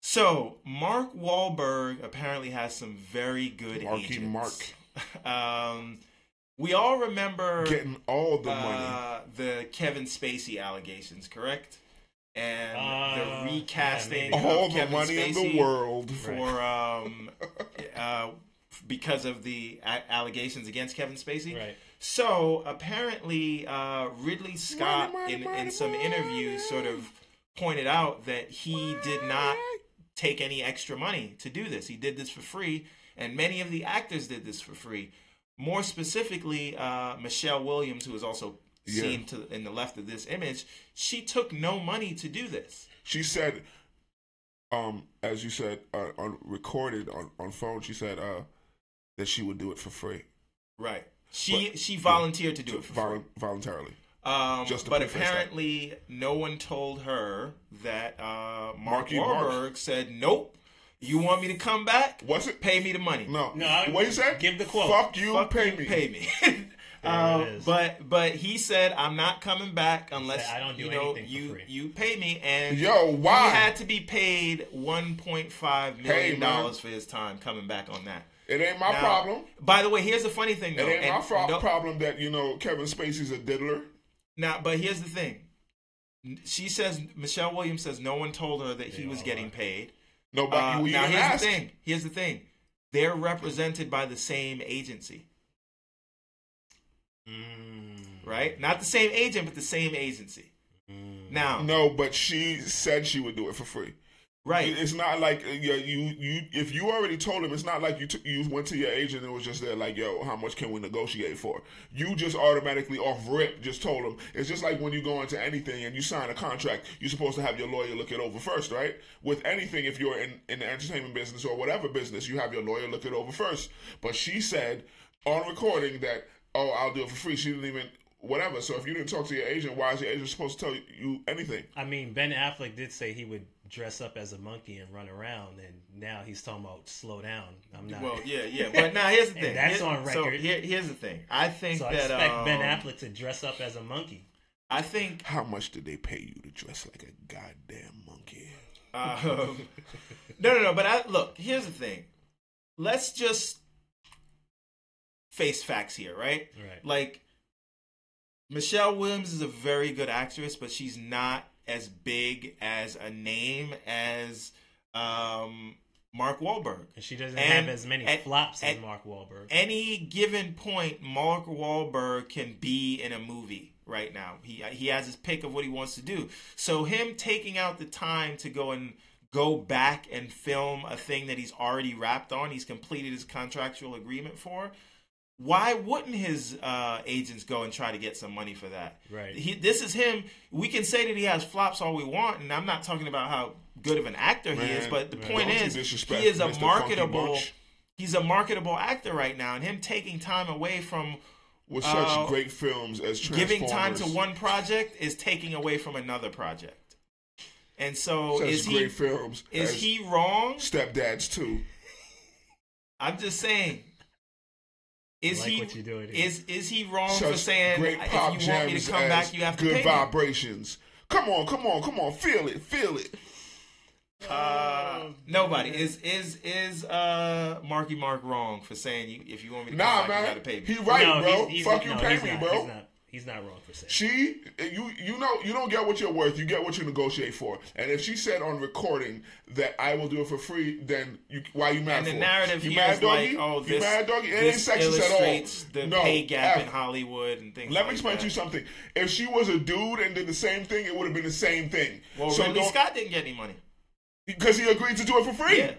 so Mark Wahlberg apparently has some very good Marky agents. Mark. um, we all remember Getting all the money. uh, the Kevin Spacey allegations, correct? And Uh, the recasting yeah, of All the Kevin money in the world. for um, uh, because of the a- allegations against Kevin Spacey. Right. So apparently, uh, Ridley Scott money, in, money, in some interviews sort of pointed out that he did not take any extra money to do this. He did this for free, and many of the actors did this for free. More specifically, uh, Michelle Williams, who is also Yeah. seen to in the left of this image, she took no money to do this. She said, um, as you said, uh, on recorded on, on phone, she said uh, that she would do it for free, Right. She But- she volunteered to do it for free. Voluntarily. Um, Just but apparently, no one told her that uh, Mark Marky Mark. Said, "Nope, you want me to come back? What's it? Pay me the money. No. No, I- what you said? give the quote. Fuck you, Fuck pay you, me. pay me." Um, but but he said, "I'm not coming back unless Said, "I don't do you know anything for you free." you pay me." And Yo, why? he had to be paid 1.5 million Hey, dollars for his time coming back on that. It ain't my Now, problem. By the way, here's the funny thing It ain't my fro- no- problem that you know Kevin Spacey's a diddler. Now, but here's the thing. She says Michelle Williams says no one told her that he They was getting lie. paid. Nobody. Uh, now here's the thing. Here's the thing. They're represented by the same agency, Mm, right? Not the same agent, but the same agency. mm. Now, No, but she said she would do it for free. Right? It- It's not like uh, yeah, you you if you already told him, it's not like you t- you went to your agent and it was just there like, yo, how much can we negotiate for? You just automatically off rip just told him. It's just like when you go into anything and you sign a contract, you're supposed to have your lawyer look it over first, right? With anything, if you're in in the entertainment business or whatever business, you have your lawyer look it over first. But she said on recording that, oh, I'll do it for free. She didn't even whatever. So if you didn't talk to your agent, why is your agent supposed to tell you anything? I mean, Ben Affleck did say he would dress up as a monkey and run around, and now he's talking about slow down. I'm not. Well, yeah, yeah. But now here's the And thing. that's Here- on So record. here, here's the thing. I think so I that expect um, Ben Affleck to dress up as a monkey. I think How much did they pay you to dress like a goddamn monkey? Um, no, no, no. But I look. Here's the thing. Let's just face facts here, right? Right. Like Michelle Williams is a very good actress, but she's not as big as a name as um, Mark Wahlberg. And she doesn't And- have as many and- flops as Mark Wahlberg. Any given point, Mark Wahlberg can be in a movie right now. He he has his pick of what he wants to do. So him taking out the time to go and go back and film a thing that he's already wrapped on, he's completed his contractual agreement for. Why wouldn't his uh, agents go and try to get some money for that? Right. He, this is him. We can say that he has flops all we want, and I'm not talking about how good of an actor he is, but the man, point is, he is a Mr. Marketable he's a marketable actor right now, and him taking time away from with such Uh, great films as giving time to one project is taking away from another project. And so such is he films is he wrong? Stepdads too. I'm just saying. Is like he what you're doing here. is is he wrong for saying great pop if you want me to come back, you have to good pay me? vibrations. Come on, come on, come on, feel it, feel it. Uh, nobody is is is uh Marky Mark wrong for saying you if you want me to come Nah, back, you gotta pay me. he right, No, bro. he's- he's- Fuck no, you, pay he's me, not, bro. He's not, wrong for saying. She, you, you know, you don't get what you're worth. You get what you negotiate for. And if she said on recording that I will do it for free, then you, why you mad And the for? narrative you here mad is like, doggy? oh, you this, mad doggy? It ain't this sexist at all. illustrates the no, pay gap F. in Hollywood and things. Let me explain that. to you something. If she was a dude and did the same thing, it would have been the same thing. Well, so Ridley Scott didn't get any money. because he agreed to do it for free. Yeah.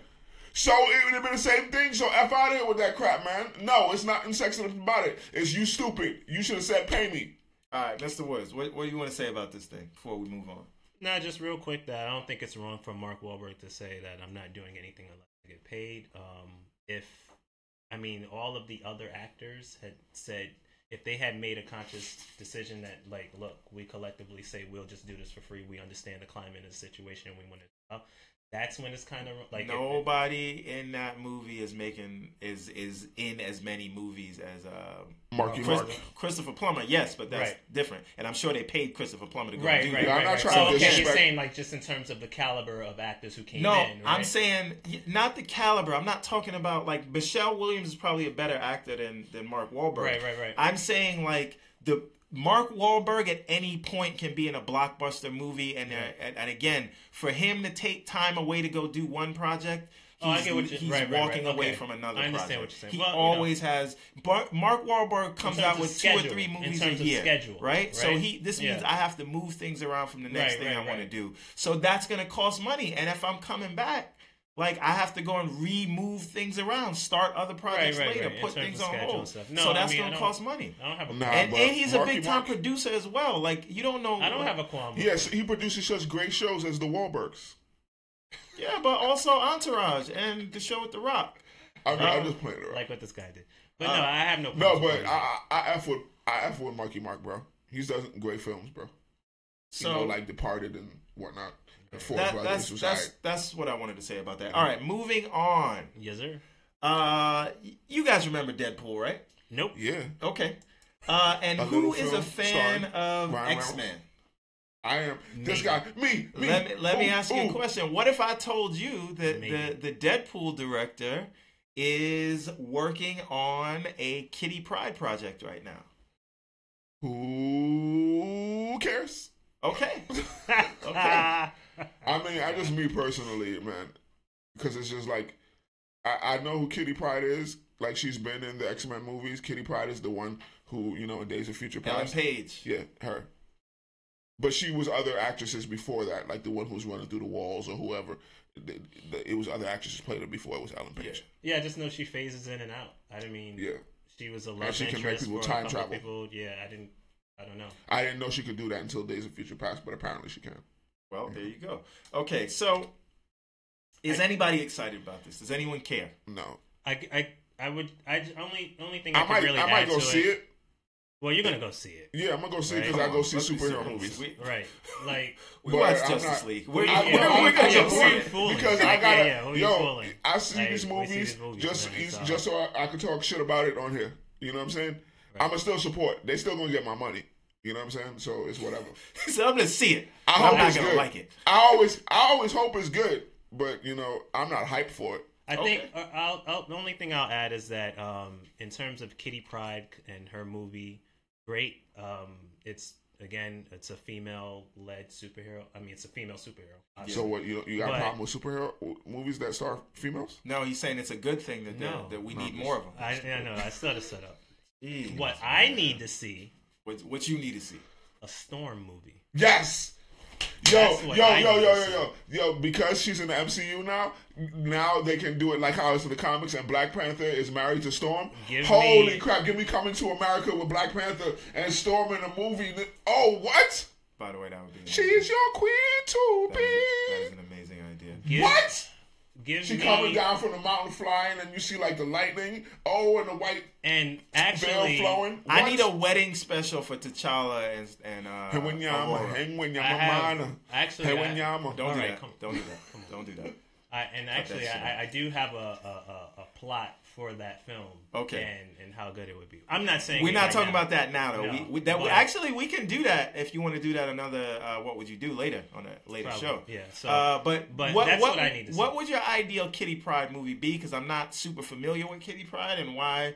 So it would have been the same thing. So F out of here with that crap, man. No, it's not sexist about it. It's you stupid. You should have said pay me. All right, Mr. Woods, what, what do you want to say about this thing before we move on? No, just real quick that I don't think it's wrong for Mark Wahlberg to say that I'm not doing anything unless I get paid. Um, if I mean all of the other actors had said if they had made a conscious decision that like, look, we collectively say we'll just do this for free. We understand the climate and the situation. And we want to. That's when it's kind of like if- Nobody in that movie is making is is in as many movies as uh, Marky Chris- Mark. Christopher Plummer. Yes, but that's Right. different. And I'm sure they paid Christopher Plummer to go Right, do right, that. Yeah, I'm not right. trying so, to okay, you're saying like just in terms of the caliber of actors who came No, in. I'm saying not the caliber. I'm not talking about like Michelle Williams is probably a better actor than than Mark Wahlberg. Right, right, right. I'm saying like the Mark Wahlberg at any point can be in a blockbuster movie, and uh, and, and again, for him to take time away to go do one project. Oh, I He's, get what you- he's right, walking right. away Okay. from another I understand project. what you're saying. He Well, you know. always has. Bar- Mark Wahlberg comes out with two or schedule, three in movies a year, schedule, right? So he this Yeah. means I have to move things around from the next thing I want to do. So that's going to cost money, and if I'm coming back. Like I have to go and remove things around, start other projects right, later, right, put things on hold. No, so I that's mean, gonna cost money. I don't have a. Nah, And, and he's a Marky big time Mark- producer as well. Like you don't know. I don't have a qualm. Yes, he produces such great shows as The Wahlbergs. Yeah, but also Entourage and the show with The Rock. I mean, Uh, I'm just playing around. like what this guy did. But Uh, no, I have no. no, but it. I, I, I f with I f with Marky Mark, bro. He's does great films, bro. So you know, like Departed and whatnot. And Four that, Brothers that's was that's alright. that's what I wanted to say about that. All right, moving on. yes, sir. Uh, you guys remember Deadpool, right? Nope. Yeah, Okay. Uh, and A who little is film a fan of X Men? I am. This Me. guy, me, me. Let me let me Ooh, ask you a question. What if I told you that Maybe. the the Deadpool director is working on a Kitty Pryde project right now? Who cares? Okay. okay. I mean, I just me personally, man, because it's just like I, I know who Kitty Pryde is. Like she's been in the X Men movies. Kitty Pryde is the one who you know in Days of Future Ellen Past. Page. Yeah, her. But she was other actresses before that, like the one who was running through the walls or whoever. The- the- It was other actresses played her before it was Ellen Page. yeah, I just know she phases in and out. I mean, Yeah. she was a love she can make people time travel. people. Yeah, I didn't. I don't know. I didn't know she could do that until Days of Future Past, but apparently she can. Well, there you go. Okay, so is anybody excited about this? Does anyone care? No, I, I, I would. I j- only only thing I, I could might, really I add might go to see it. Well, you're gonna go see it, Yeah, I'm gonna go see it Right. because I go see on, let's be superhero serious. movies. We, right? Like, we But watched I'm Justice not- League. I- We're, yeah, we're, yeah, gonna yeah, go see it. because I Like, gotta, yeah, yeah, who you yo, fooling? I see Like, these we see movies just so- just so I, I can talk shit about it on here. You know what I'm saying? I'm gonna still support. They still gonna get my money. You know what I'm saying? So it's whatever. so I'm gonna see it. I I'm hope not it's gonna good. like it. I always, I always hope it's good, but you know, I'm not hyped for it. I Okay. think uh, I'll, I'll, the only thing I'll add is that um, in terms of Kitty Pryde and her movie, great. Um, it's again, it's a female-led superhero. I mean, it's a female superhero. So what? You you got a problem with superhero movies that star females? No, he's saying it's a good thing that No. that, that we No, need I'm more of them. I, I know. I still had to set up. Jeez, What I need to see What, what you need to see? a Storm movie. Yes. Yo, That's yo, what yo, yo, yo, yo, yo. Because she's in the MCU now, now they can do it like how it's in the comics. And Black Panther is married to Storm. Give Holy me- crap! Give me coming to America with Black Panther and Storm in a movie. Oh, what? By the way, that would be. She is your queen to That is, that be. is an amazing idea. Give, What? Give She me coming down from the mountain flying, and you see like the lightning. Oh, and the white and veil actually, flowing. I need a wedding special for T'Challa and and uh, Hewenyama, Ororo. I Hewenyama, have mana. actually. I, Hewenyama. Don't do right, that. come- Don't do that. Don't do that. I, and actually, I, I do have a, a, a, a plot for that film. Okay. And, and how good it would be. I'm not saying We're not right talking now. about that now, though. No, we, we, that, actually, we can do that if you want to do that another. Uh, what would you do later on a later Probably, show? yeah, so- uh, but but what, that's what, what I need to. What would your ideal Kitty Pryde movie be? Because I'm not super familiar with Kitty Pryde and why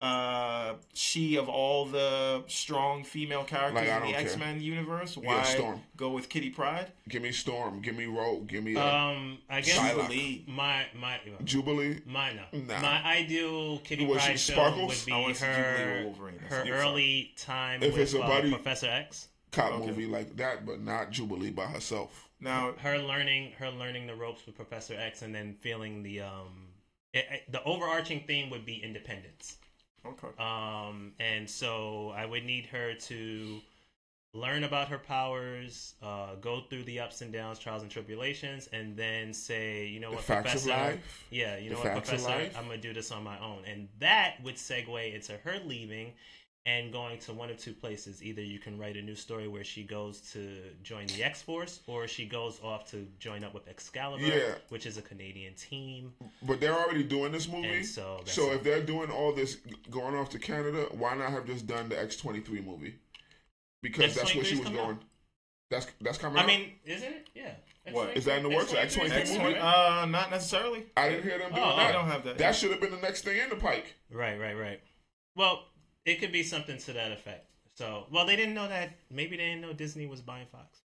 uh, she of all the strong female characters Like, in the don't care. X Men universe. Yeah, Why Storm. go with Kitty Pryde? Give me Storm. Give me Rogue. Give me uh, Um, I guess Jubilee. my my Jubilee. my no. Nah. my ideal Kitty Was she Pryde film would be I wanna see Jubilee her Wolverine. her That's- early time If with it's a uh, buddy- Professor X. Cop Okay. movie like that, but not Jubilee by herself. Now, Her learning her learning the ropes with Professor X and then feeling the um it, it- the overarching theme would be independence. Okay. Um, and so I would need her to learn about her powers, uh, go through the ups and downs, trials and tribulations, and then say, you know The what, Professor, yeah, you The know what, Professor. I'm gonna do this on my own, and that would segue into her leaving and going to one of two places. Either you can write a new story where she goes to join the X Force, or she goes off to join up with Excalibur, Yeah. which is a Canadian team. But they're already doing this movie. And so that's so it. if they're doing all this going off to Canada, why not have just done the X twenty three movie? Because that's where she was going. out. That's that's coming I out. mean, isn't it? Yeah. What? Is that in the works? X-23 is X23 X coming movie? uh, not necessarily. I didn't hear them doing Oh, that. I don't have that. That should have been the next thing in the pike. Right, right, right. Well, it could be something to that effect. So, well, they didn't know that. Maybe they didn't know Disney was buying Fox.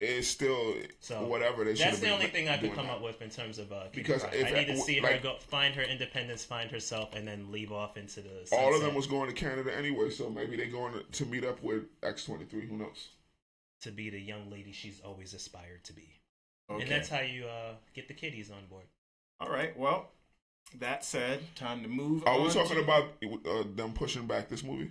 It's still So whatever they That's the only thing I could come that. up with in terms of uh, Because if I need to see like- her go find her independence, find herself, and then leave off into the. All of them was going to Canada anyway, so maybe they're going to, to meet up with X twenty three. Who knows? to be the young lady she's always aspired to be, Okay. and that's how you uh, get the kiddies on board. All right. Well, that said, time to move. Are on we talking to about uh, them pushing back this movie?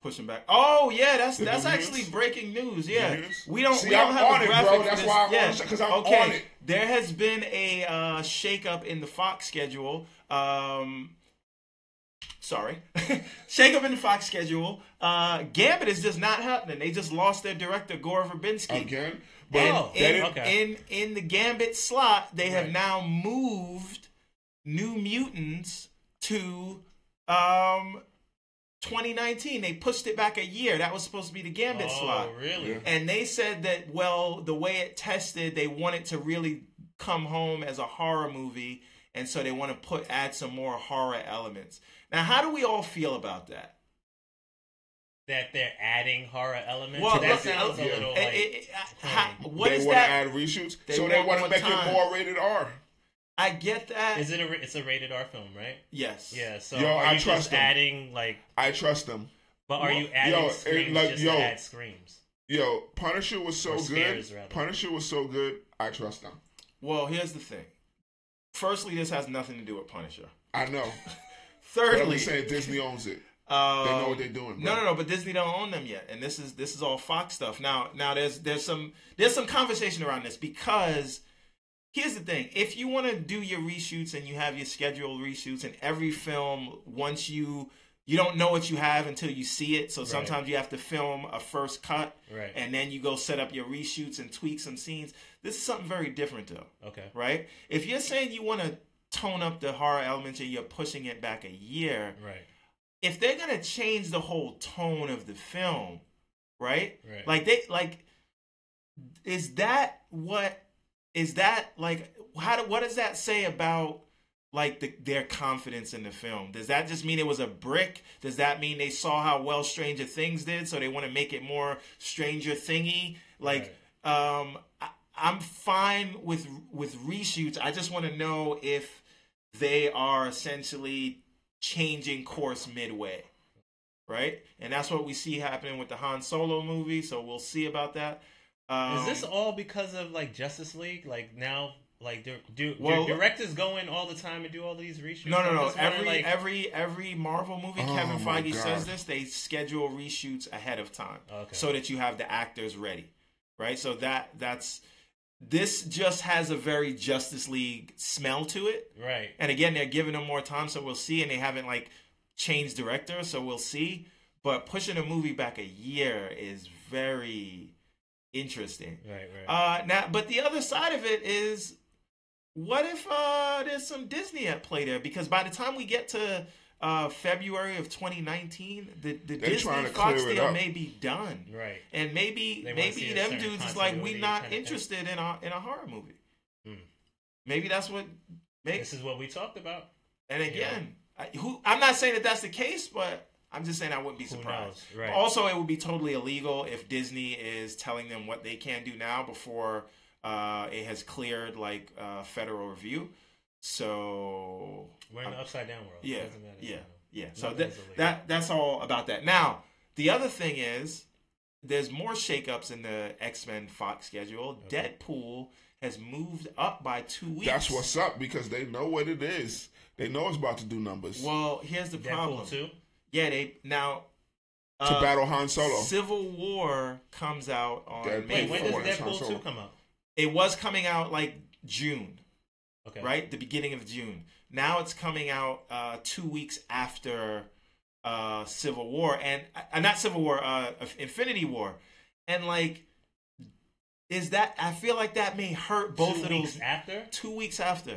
pushing back? Oh yeah, that's The that's new actually breaking news. Yeah, New news? we don't See, we don't I'm have on a it, graphic bro. for That's this. why I'm yeah. on it, 'cause I'm okay. on it. There has been a uh, shakeup in the Fox schedule. Um, sorry, shakeup in the Fox schedule. Uh, Gambit is just not happening. They just lost their director Gore Verbinski. Again, but And Oh, in, okay. in in the Gambit slot, they have now moved New Mutants to um 2019. They pushed it back a year. That was supposed to be the Gambit oh, slot. really? Yeah. And they said that well, the way it tested, they want it to really come home as a horror movie, and so they want to put add some more horror elements. Now, how do we all feel about that? That they're adding horror elements. Well, that look, sounds a little like. eh, eh, how- what they is want to add reshoots, They so they want want to make time. it more rated R. I get that. Is it a? It's a rated R film, right? yes. Yeah. So Yo, are I you trust just them. adding like? I trust them. But are Well, you adding yo, it- screams like, just yo. to add screams? Yo, Punisher was so Or good. rather. Punisher was so good. I trust them. Well, here's the thing. Firstly, this has nothing to do with Punisher. I know. But I'm Thirdly, saying Disney owns it. um, They know what they're doing. No, no, no. But Disney don't own them yet, and this is this is all Fox stuff. Now, now there's there's some there's some conversation around this because here's the thing: if you want to do your reshoots and you have your scheduled reshoots, and every film once you you don't know what you have until you see it, so sometimes you have to film a first cut, Right. and then you go set up your reshoots and tweak some scenes. This is something very different, though. Okay. right? If you're saying you want to tone up the horror elements and you're pushing it back a year, Right. if they're gonna change the whole tone of the film, right? Right. Like they like, is that what is that like? How do, what does that say about? Like the, their confidence in the film. Does that just mean it was a brick? Does that mean they saw how well Stranger Things did, so they want to make it more Stranger Thingy? Like, um, I, I'm fine with with reshoots. I just want to know if they are essentially changing course midway, right? And that's what we see happening with the Han Solo movie. So we'll see about that. Um, Is this all because of like Justice League? Like now, like do, do, Well- do directors go in all the time and do all these reshoots? No, no, no. Every like, every every Marvel movie, Oh Kevin Feige says this. They schedule reshoots ahead of time, Okay. so that you have the actors ready, right? So that that's this just has a very Justice League smell to it. right. And again, they're giving them more time, so we'll see. And they haven't like changed director, so we'll see. But pushing a movie back a year is very interesting. Right, right. Uh, now, but the other side of it is, what if uh, there's some Disney at play there? Because by the time we get to uh, February of 2019, the, the They're Disney Fox deal may be done, right. and maybe They maybe them dudes is like we continuity not kind of thing. interested in a in a horror movie. Hmm. Maybe that's what. Maybe, This is what we talked about. and again, I, who I'm not saying that that's the case, but I'm just saying I wouldn't be surprised. right. Also, it would be totally illegal if Disney is telling them what they can do now before uh, it has cleared like uh, federal review. So We're in the upside down world. It yeah, doesn't matter. yeah, yeah. So that, that that's all about that. Now, the other thing is, there's more shakeups in the X Men Fox schedule. Deadpool has moved up by two weeks. That's what's up because they know what it is. They know it's about to do numbers Well, here's the problem. Deadpool two. Yeah, they now to uh, battle Han Solo. Civil War comes out on Deadpool May Wait, when does Before it's Han Deadpool two come out? It was coming out like June, Okay. right? The beginning of June. Now it's coming out uh, two weeks after uh, Civil War, and uh, not Civil War, uh, Infinity War, and like, is that? I feel like that may hurt both Two of weeks those. after. Two weeks after,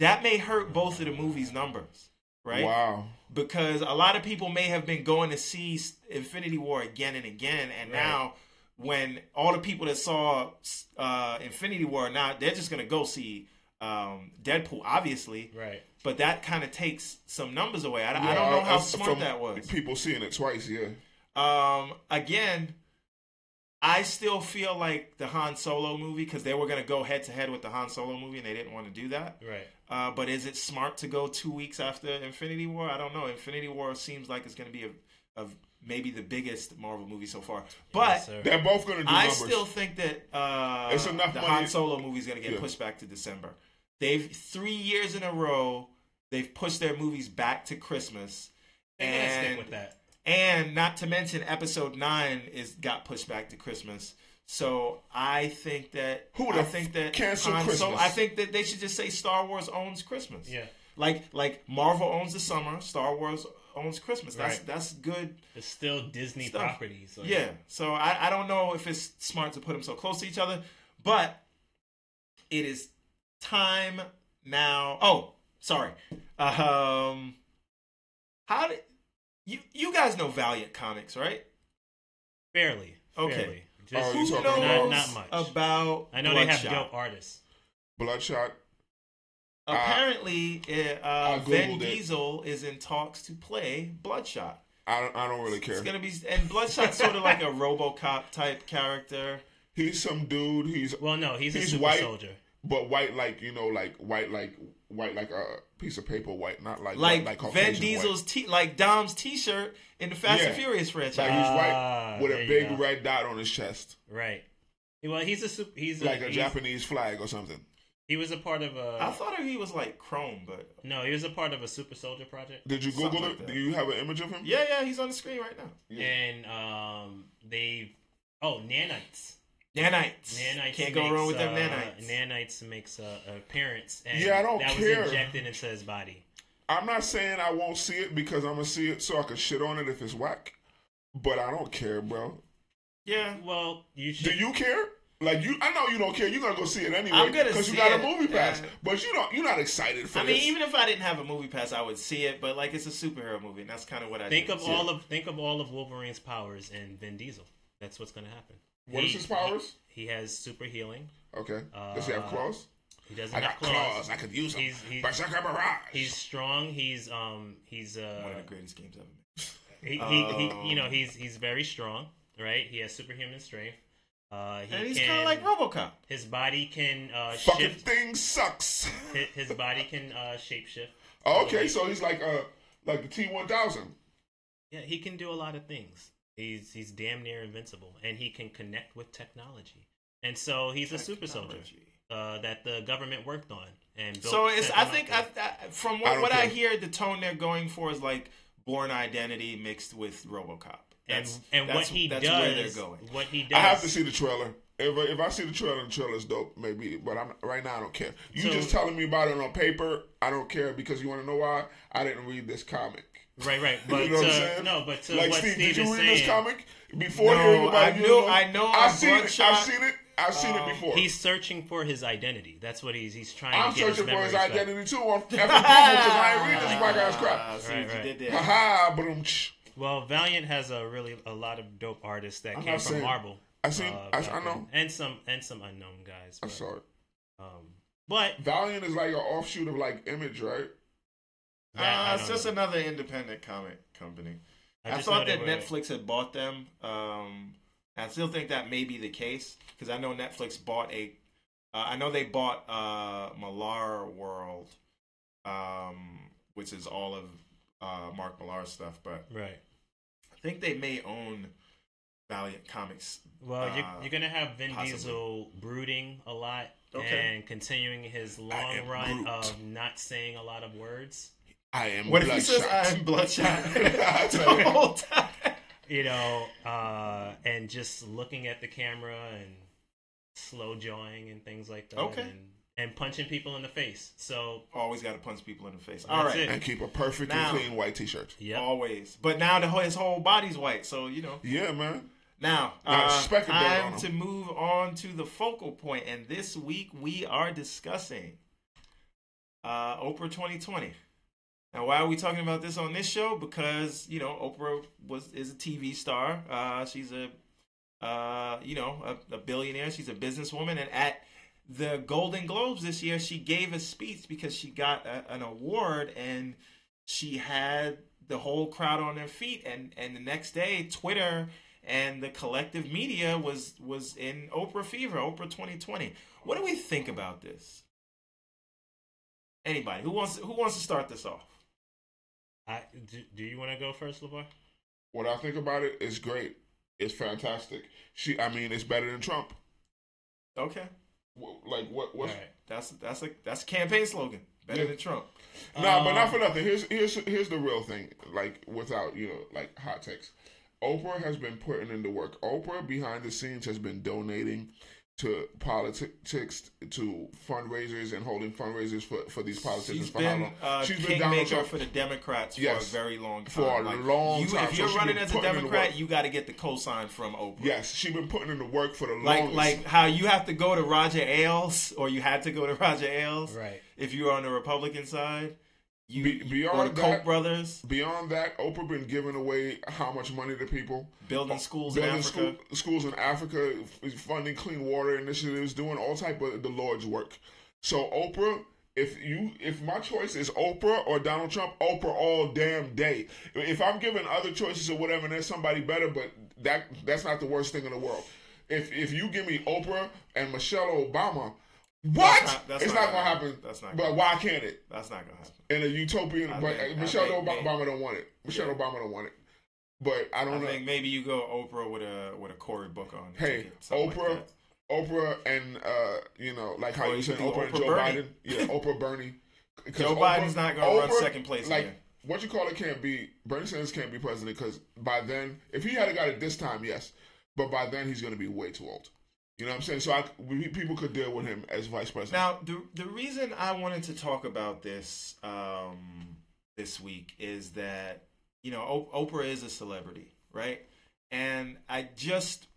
that may hurt both of the movies' numbers, right? Wow. Because a lot of people may have been going to see Infinity War again and again, and Right. now when all the people that saw uh, Infinity War now they're just gonna go see um, Deadpool, obviously, Right. but that kind of takes some numbers away. I, I don't know how uh, smart that was. People seeing it twice, yeah. Um, again, I still feel like the Han Solo movie because they were gonna go head to head with the Han Solo movie and they didn't want to do that. Right. Uh, but is it smart to go two weeks after Infinity War? I don't know. Infinity War seems like it's going to be a, a maybe the biggest Marvel movie so far. But Yes. They're both going to do I numbers. still think that uh, It's enough the money- Han Solo movie is going to get Yeah. pushed back to December. They've three years in a row they've pushed their movies back to Christmas, They're gonna stick and with that. and not to mention Episode Nine is got pushed back to Christmas. So I think that Who would I think that cancel Han Solo- Christmas? I think that they should just say Star Wars owns Christmas. Yeah. Like like Marvel owns the summer, Star Wars owns Christmas. That's Right. that's good. It's still Disney Stuff. properties. like- Yeah. So I, I don't know if it's smart to put them so close to each other, but it is time now. Oh, sorry. Um, how did you you guys know Valiant Comics, right? Barely. Okay. Fairly. Just, Oh, you Who talking knows about- Not- not much. about? I know they have Bloodshot? dope artists. Bloodshot. Apparently, uh, uh, I Vin Googled it. Diesel is in talks to play Bloodshot. I don't, I don't really care. It's gonna be and Bloodshot's sort of like a RoboCop type character. He's some dude. He's Well, no, he's a super white. soldier. But white like you know like white like white like a piece of paper white, not like like, white, like Vin Caucasian Diesel's t- like Dom's T-shirt in the Fast and Furious franchise. Like he's Ah, white with there a big go. red dot on his chest, Right. Well, he's a super. He's like a he's- Japanese flag or something. He was a part of a. I thought he was like Chrome, but no, he was a part of a super soldier project. Did you Google it? that. Do you have an image of him? yeah, yeah, he's on the screen right now. Yeah. And um, they. Oh, nanites. Nanites. Nanites Can't go wrong with them uh, nanites. Nanites makes a, a appearance. And Yeah, I don't that care. was injected into his body. I'm not saying I won't see it because I'm gonna see it so I can shit on it if it's whack. But I don't care, bro. yeah. Well, you Do you care? Like you, I know you don't care. You're gonna go see it anyway I'm gonna because you got it, a movie pass. yeah. But you don't. You're not excited for it. I mean, this. even if I didn't have a movie pass, I would see it. But like, it's a superhero movie, and that's kind of what I think do. of all of think of all of Wolverine's powers and Vin Diesel. That's what's going to happen. What is He- his powers? He, he has super healing. Okay. Does he have Uh, claws? He doesn't I have got claws. I could use them. He's- he's- He's strong. He's um he's uh one of the greatest games ever made. he, he, he you know he's he's very strong, right? He has superhuman strength. Uh, he And he's kind of like RoboCop. his body can uh, Fucking shift. thing sucks. His, his body can uh, shapeshift. Oh, okay, so he's like uh like the T one thousand. Yeah, he can do a lot of things. He's he's damn near invincible, and he can connect with technology. And so he's a super soldier uh, that the government worked on. And built, So it's. I think. I, I, from I what, don't what I hear, the tone they're going for is like Born Identity mixed with RoboCop. and That's, and what that's- he that's does, where they're going. what he does. I have to see the trailer. If I, if I see the trailer, the trailer's dope, maybe. But I'm right now. I don't care. You So- just telling me about it on paper. I don't care because you want to know why? I didn't read this comic. Right, right. But you know what I'm uh, no, but to like what Steve, Steve did you is read saying, this comic before No, hearing about I it? You know? I know I've on seen it. I've seen it. I've seen um, it before. he's searching for his identity. That's what he's he's trying I'm to get searching his for his memories back. identity too on effing Google because I ain't read this whack ass Ah, crap. see Right, what you right. did there. Haha, boom. Well, Valiant has a really a lot of dope artists that I'm came from saying- Marvel. I seen. uh, I, I know. and some and some unknown guys. I saw it. um, but Valiant is like an offshoot of like Image, right? That, Uh, it's just know. another independent comic company. I, just thought that Netflix had bought them. Um, I still think that may be the case because I know Netflix bought a. Uh, I know they bought uh, Millar World, um, which is all of uh, Mark Millar stuff, but Right. I think they may own Valiant Comics. Well, you're, Uh, you're gonna have Vin possibly. Diesel brooding a lot Okay. and continuing his long run Groot. of not saying a lot of words. I am What if he says bloodshot. I'm bloodshot the you. whole time? You know, uh, and just looking at the camera and slow jawing and things like that. Okay. And, and punching people in the face. So, Always got to punch people in the face. All That's right. it. and keep a perfect Now- and clean white t-shirt. yep. Always. But now the whole, his whole body's white, so you know. Yeah, man. Now, Now, uh, speck of dirt time to move on to the focal point, and this week we are discussing uh, Oprah 2020. Now, why are we talking about this on this show? Because you know Oprah was is a TV star. Uh, she's a uh, you know a, a billionaire. She's a businesswoman, and at the Golden Globes this year, she gave a speech because she got a, an award, and she had the whole crowd on their feet. And and the next day, Twitter and the collective media was was in Oprah fever, Oprah 2020. What do we think about this? Anybody who wants who wants to start this off? I, do, do you want to go first, LeVar? What I think about it is great. It's fantastic. She, I mean, it's better than Trump. Okay, Wh- Like what? What's, All right. that's that's a that's a campaign slogan. Better Yeah. than Trump. Nah, but Um, not for nothing. Here's here's here's the real thing. Like without you know like hot takes, Oprah has been putting in the work. Oprah behind the scenes has been donating to politics, to fundraisers, and holding fundraisers for for these politicians She's for how long? uh, She's been Donald kingmaker Trump for the Democrats for Yes. a very long time. For a long you, time. If you're she's running as a putting in the Democrat, you got to get the cosign from Oprah. Yes, she's been putting in the work for the Like longest. like how you have to go to Roger Ailes, or you had to go to Roger Ailes, Right. if you were on the Republican side. You Be- beyond the Koch that- brothers Beyond that, Oprah been giving away how much money to people. building uh, schools in building Africa. school, schools in Africa, funding clean water initiatives, doing all type of the Lord's work. So Oprah, if you if my choice is Oprah or Donald Trump, Oprah all damn day. If I'm given other choices or whatever, and there's somebody better, but that that's not the worst thing in the world. If if you give me Oprah and Michelle Obama, what? That's not- that's it's not not, gonna happen. happen. That's not But why can't it? That's not gonna happen. In a utopian, I but think- Michelle think Obama, don't want it. Michelle Yeah. Obama don't want it. But I I don't know. think maybe you go Oprah with a with a Cory book on. Hey, ticket, something like Oprah. Oprah, and uh, you know, like how you said Oprah and Oprah Joe Bernie. Biden. Yeah, Oprah Bernie. Joe Biden's not gonna run second place Like again. what you call it can't be. Bernie Sanders can't be president because by then, if he had got it this time, yes, but by then he's going to be way too old. You know what I'm saying? So I, we, people could deal with him as vice president. Now, the the reason I wanted to talk about this um, this week is that you know Oprah is a celebrity, right? And I just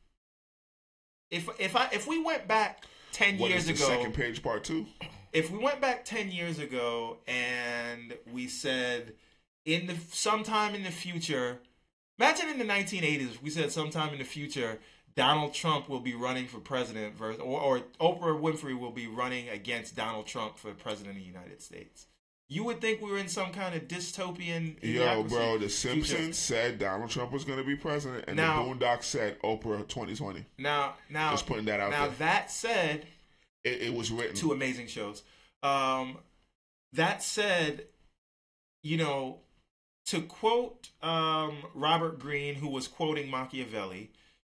if if I if we went back ten what years ago, second page part two? if we went back 10 years ago and we said in the sometime in the future imagine in the 1980s we said sometime in the future donald trump will be running for president versus, or, or oprah winfrey will be running against donald trump for president of the united states you would think we were in some kind of dystopian Yo, bro, The future. Simpsons said Donald Trump was going to be president, and Now- the Boondocks said Oprah 2020. now now Just putting that out now there. that said It, it was written. two amazing shows. Um, that said, you know, to quote um, Robert Greene, who was quoting Machiavelli,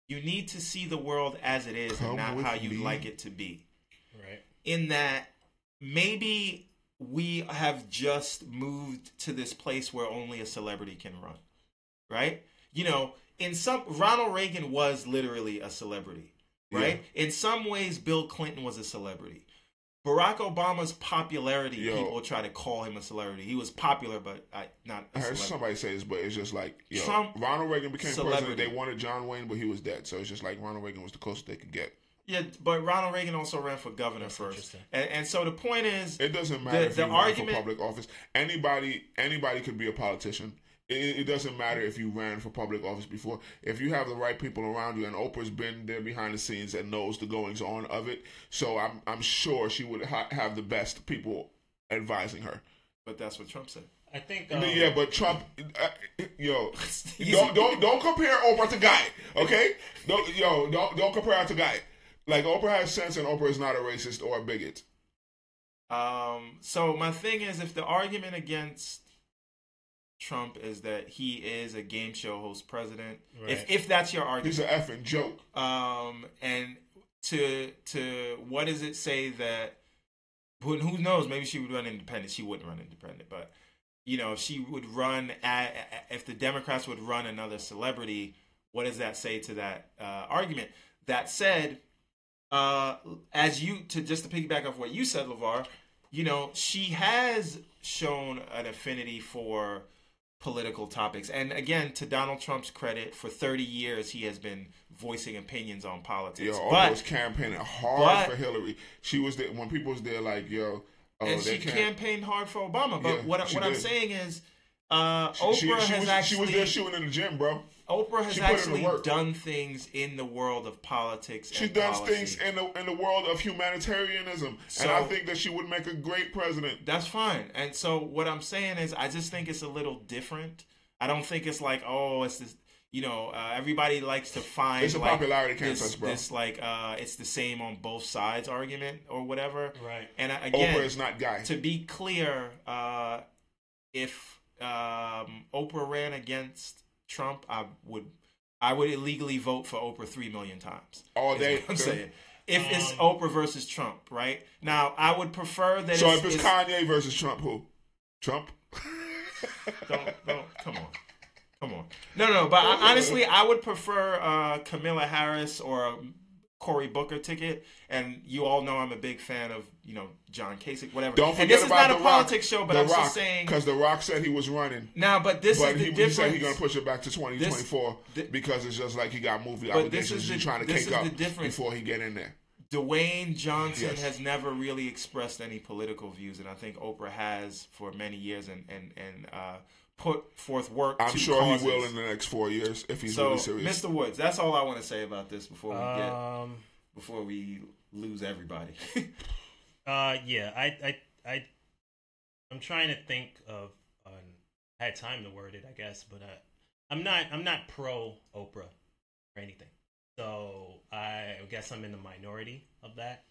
you need to see the world as it is Come and not how you'd me. like it to be. Right. In that, maybe we have just moved to this place where only a celebrity can run, right? You know, in some Ronald Reagan was literally a celebrity, right? In some ways, Bill Clinton was a celebrity. Barack Obama's popularity, Yo. people try to call him a celebrity. He was popular, but I, not I a heard celebrity. somebody say this, but it's just like yo, Trump, Ronald Reagan became celebrity. president. They wanted John Wayne, but he was dead. So it's just like Ronald Reagan was the closest they could get. Yeah, but Ronald Reagan also ran for governor That's first, and, and so the point is, It doesn't matter The- if the you run argument- for public office. Anybody, anybody could be a politician. It, it doesn't matter if you ran for public office before. If you have the right people around you, and Oprah's been there behind the scenes and knows the goings on of it, so I'm I'm sure she would ha- have the best people advising her. but that's what Trump said. I think. Um, yeah, but Trump, uh, yo, don't don't don't compare Oprah to Guy. Okay, don't yo don't don't compare her to Guy. Like Oprah has sense, and Oprah is not a racist or a bigot. Um, so my thing is, if the argument against Trump is that he is a game show host president, if Right. if that's your argument, He's an effing joke. um, and to to what does it say that who, who knows? Maybe she would run independent. She wouldn't run independent, but you know, if she would run at, if the Democrats would run another celebrity, what does that say to that uh, argument? That said, uh, as you to just to piggyback off what you said, Levar, you know, she has shown an affinity for political topics. And again, to Donald Trump's credit, for 30 years he has been voicing opinions on politics. Yo, Oprah but was campaigning hard but- for Hillary. She was there when people was there like, yo, oh, and she can't. campaigned hard for Obama. But Yeah, what what I'm saying is, uh, She- Oprah she, she has was, actually she was there shooting in the gym, bro. Oprah has she put in the actually done things in the world of politics. She's and done policy. things in the in the world of humanitarianism, and I think that she would make a great president. That's fine. And so what I'm saying is, I just think it's a little different. I don't think it's like, oh, it's this. You know, uh, everybody likes to find It's a like, popularity this, contest, bro. this like uh, it's the same on both sides argument or whatever. Right. And I, again, Oprah is not guy. to be clear, uh, if um, Oprah ran against Trump, I would I would illegally vote for Oprah three million times. All day. I'm saying. If it's Um, Oprah versus Trump, right? Now, I would prefer that. So it's, if it's, Kanye versus Trump, who? Trump. don't, don't come on, come on. No, no, no. But I, honestly, I would prefer uh, Kamala Harris or a Cory Booker ticket. And you all know I'm a big fan of you know John Kasich, whatever. Don't forget and this is not the a Rock, politics show, but the I'm Rock, just saying. because the Rock said he was running, Now, but this but is the he, he difference. said he's gonna push it back to 2024 This- thi- because it's just like he got movie But this is the- He's trying to this cake up difference. before he get in there. Dwayne Johnson Yes. has never really expressed any political views, and I think Oprah has for many years, and and and uh, put forth work. I'm to sure causes. he will in the next four years if he's So, really serious. Mr. Woods, that's all I want to say about this before we get Um. before we lose everybody. Uh. Yeah. I. I. I. I'm trying to think of. Um, I had time to word it, I guess, but uh, I'm not. I'm not pro Oprah or anything. So I guess I'm in the minority of that.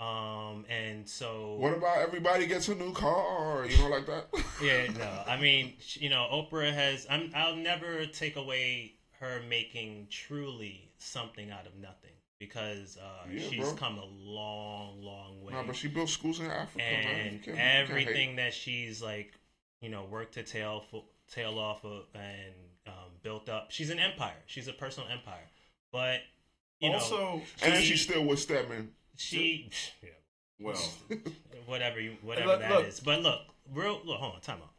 Um. And so. What about everybody gets a new car? You know, like that. yeah, no. I mean, you know, Oprah has. I'm. I'll never take away her making truly something out of nothing because uh, Yeah, she's bro. come a long, long way. Nah, but she built schools in Africa, and can't- you can't hate. everything that she's like, you know, worked to tail fo- tail off of and um, built up. She's an empire. She's a personal empire. But you know, also, And she- she's still with Stedman. She. Yeah, well, whatever you whatever Look- that is. look. But look, real look, hold on, time out.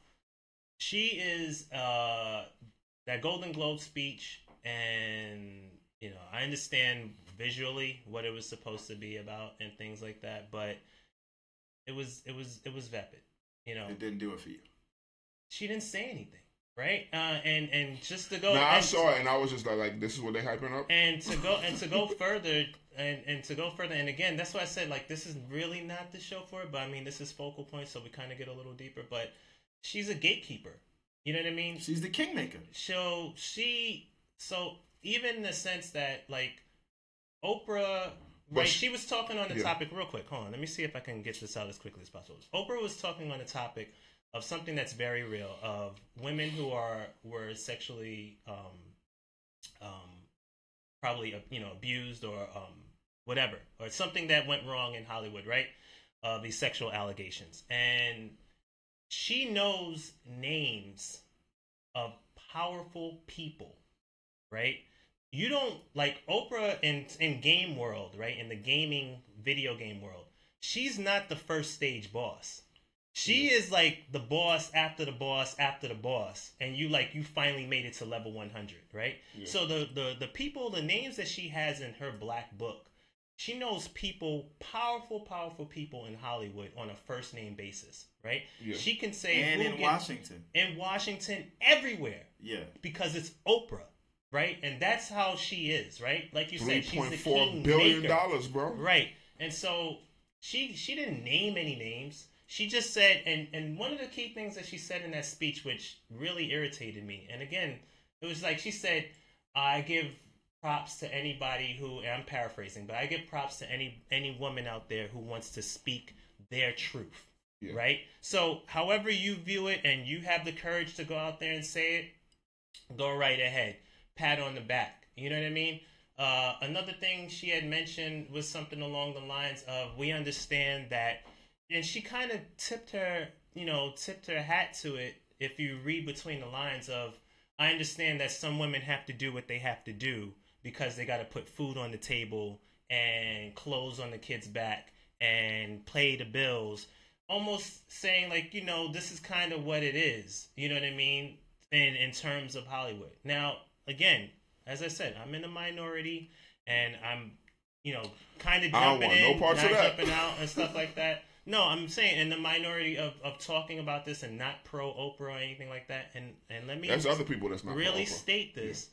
She is uh that Golden Globe speech and you know, I understand visually what it was supposed to be about and things like that, but it was it was it was vapid. You know, it didn't do it for you. she didn't say anything, right? Uh and and just to go Now I saw it and I was just like, like this is what they hyping up. and to go and to go further and and to go further and again that's why i said like this is really not the show for it but i mean this is focal point so we kind of get a little deeper but she's a gatekeeper you know what i mean She's the kingmaker. so she so even in the sense that like oprah But right she- she was talking on the yeah. topic real quick hold on let me see if i can get this out as quickly as possible oprah was talking on the topic of something that's very real of women who are were sexually um um probably you know abused or um whatever or something that went wrong in hollywood right uh these sexual allegations and she knows names of powerful people, right? You don't like Oprah in in game world, right? In the gaming video game world, she's not the first stage boss. She is like the boss after the boss after the boss, and you like you finally made it to level one hundred, right? Yeah. So the the the people, the names that she has in her black book, she knows people, powerful, powerful people in Hollywood on a first name basis, right? Yeah. She can say And in Washington. in Washington, everywhere, Yeah. because it's Oprah, right? And that's how she is, right? Like you Three said, she's point the four king billion maker. dollars, bro. right? And so she she didn't name any names. she just said, and and one of the key things that she said in that speech, which really irritated me, and again, it was like she said, "I give props to anybody who," and I'm paraphrasing, but I give props to any any woman out there who wants to speak their truth, Yeah. right? So, however you view it, and you have the courage to go out there and say it, go right ahead. Pat on the back. You know what I mean? Uh, another thing she had mentioned was something along the lines of we understand that, and she kind of tipped her, you know, tipped her hat to it. If you read between the lines of, I understand that some women have to do what they have to do because they got to put food on the table and clothes on the kids' back and pay the bills. Almost saying like, you know, this is kind of what it is. You know what I mean? In in terms of Hollywood. Now, again, as I said, I'm in the minority, and I'm, you know, kind of jumping no in, parts not of that. jumping out, and stuff like that. No, I'm saying in the minority of, of talking about this and not pro Oprah or anything like that. And and let me There's other people that's not really state this.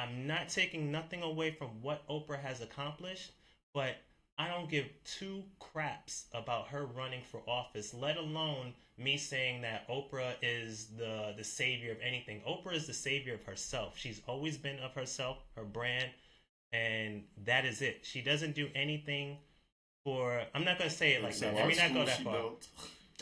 I'm not taking nothing away from what Oprah has accomplished, but I don't give two craps about her running for office, let alone me saying that Oprah is the the savior of anything. Oprah is the savior of herself. She's always been of herself, her brand, and that is it. She doesn't do anything for I'm not gonna say it like that. Let me not go that far.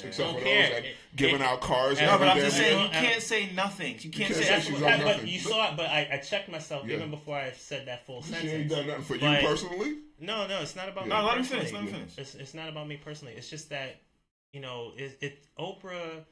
Except Don't for care. those that giving it- out cars. No, No, but I'm day. just saying you can't say nothing. You can't can't say say That's she's what, on that- but you saw it, but I, I checked myself Yeah. even before I said that full She sentence. ain't done nothing for you But- personally. No, no, it's not about Yeah. me. No, let him personally. finish. Let him finish. It's, it's not about me personally. It's just that, you know, it, it Oprah,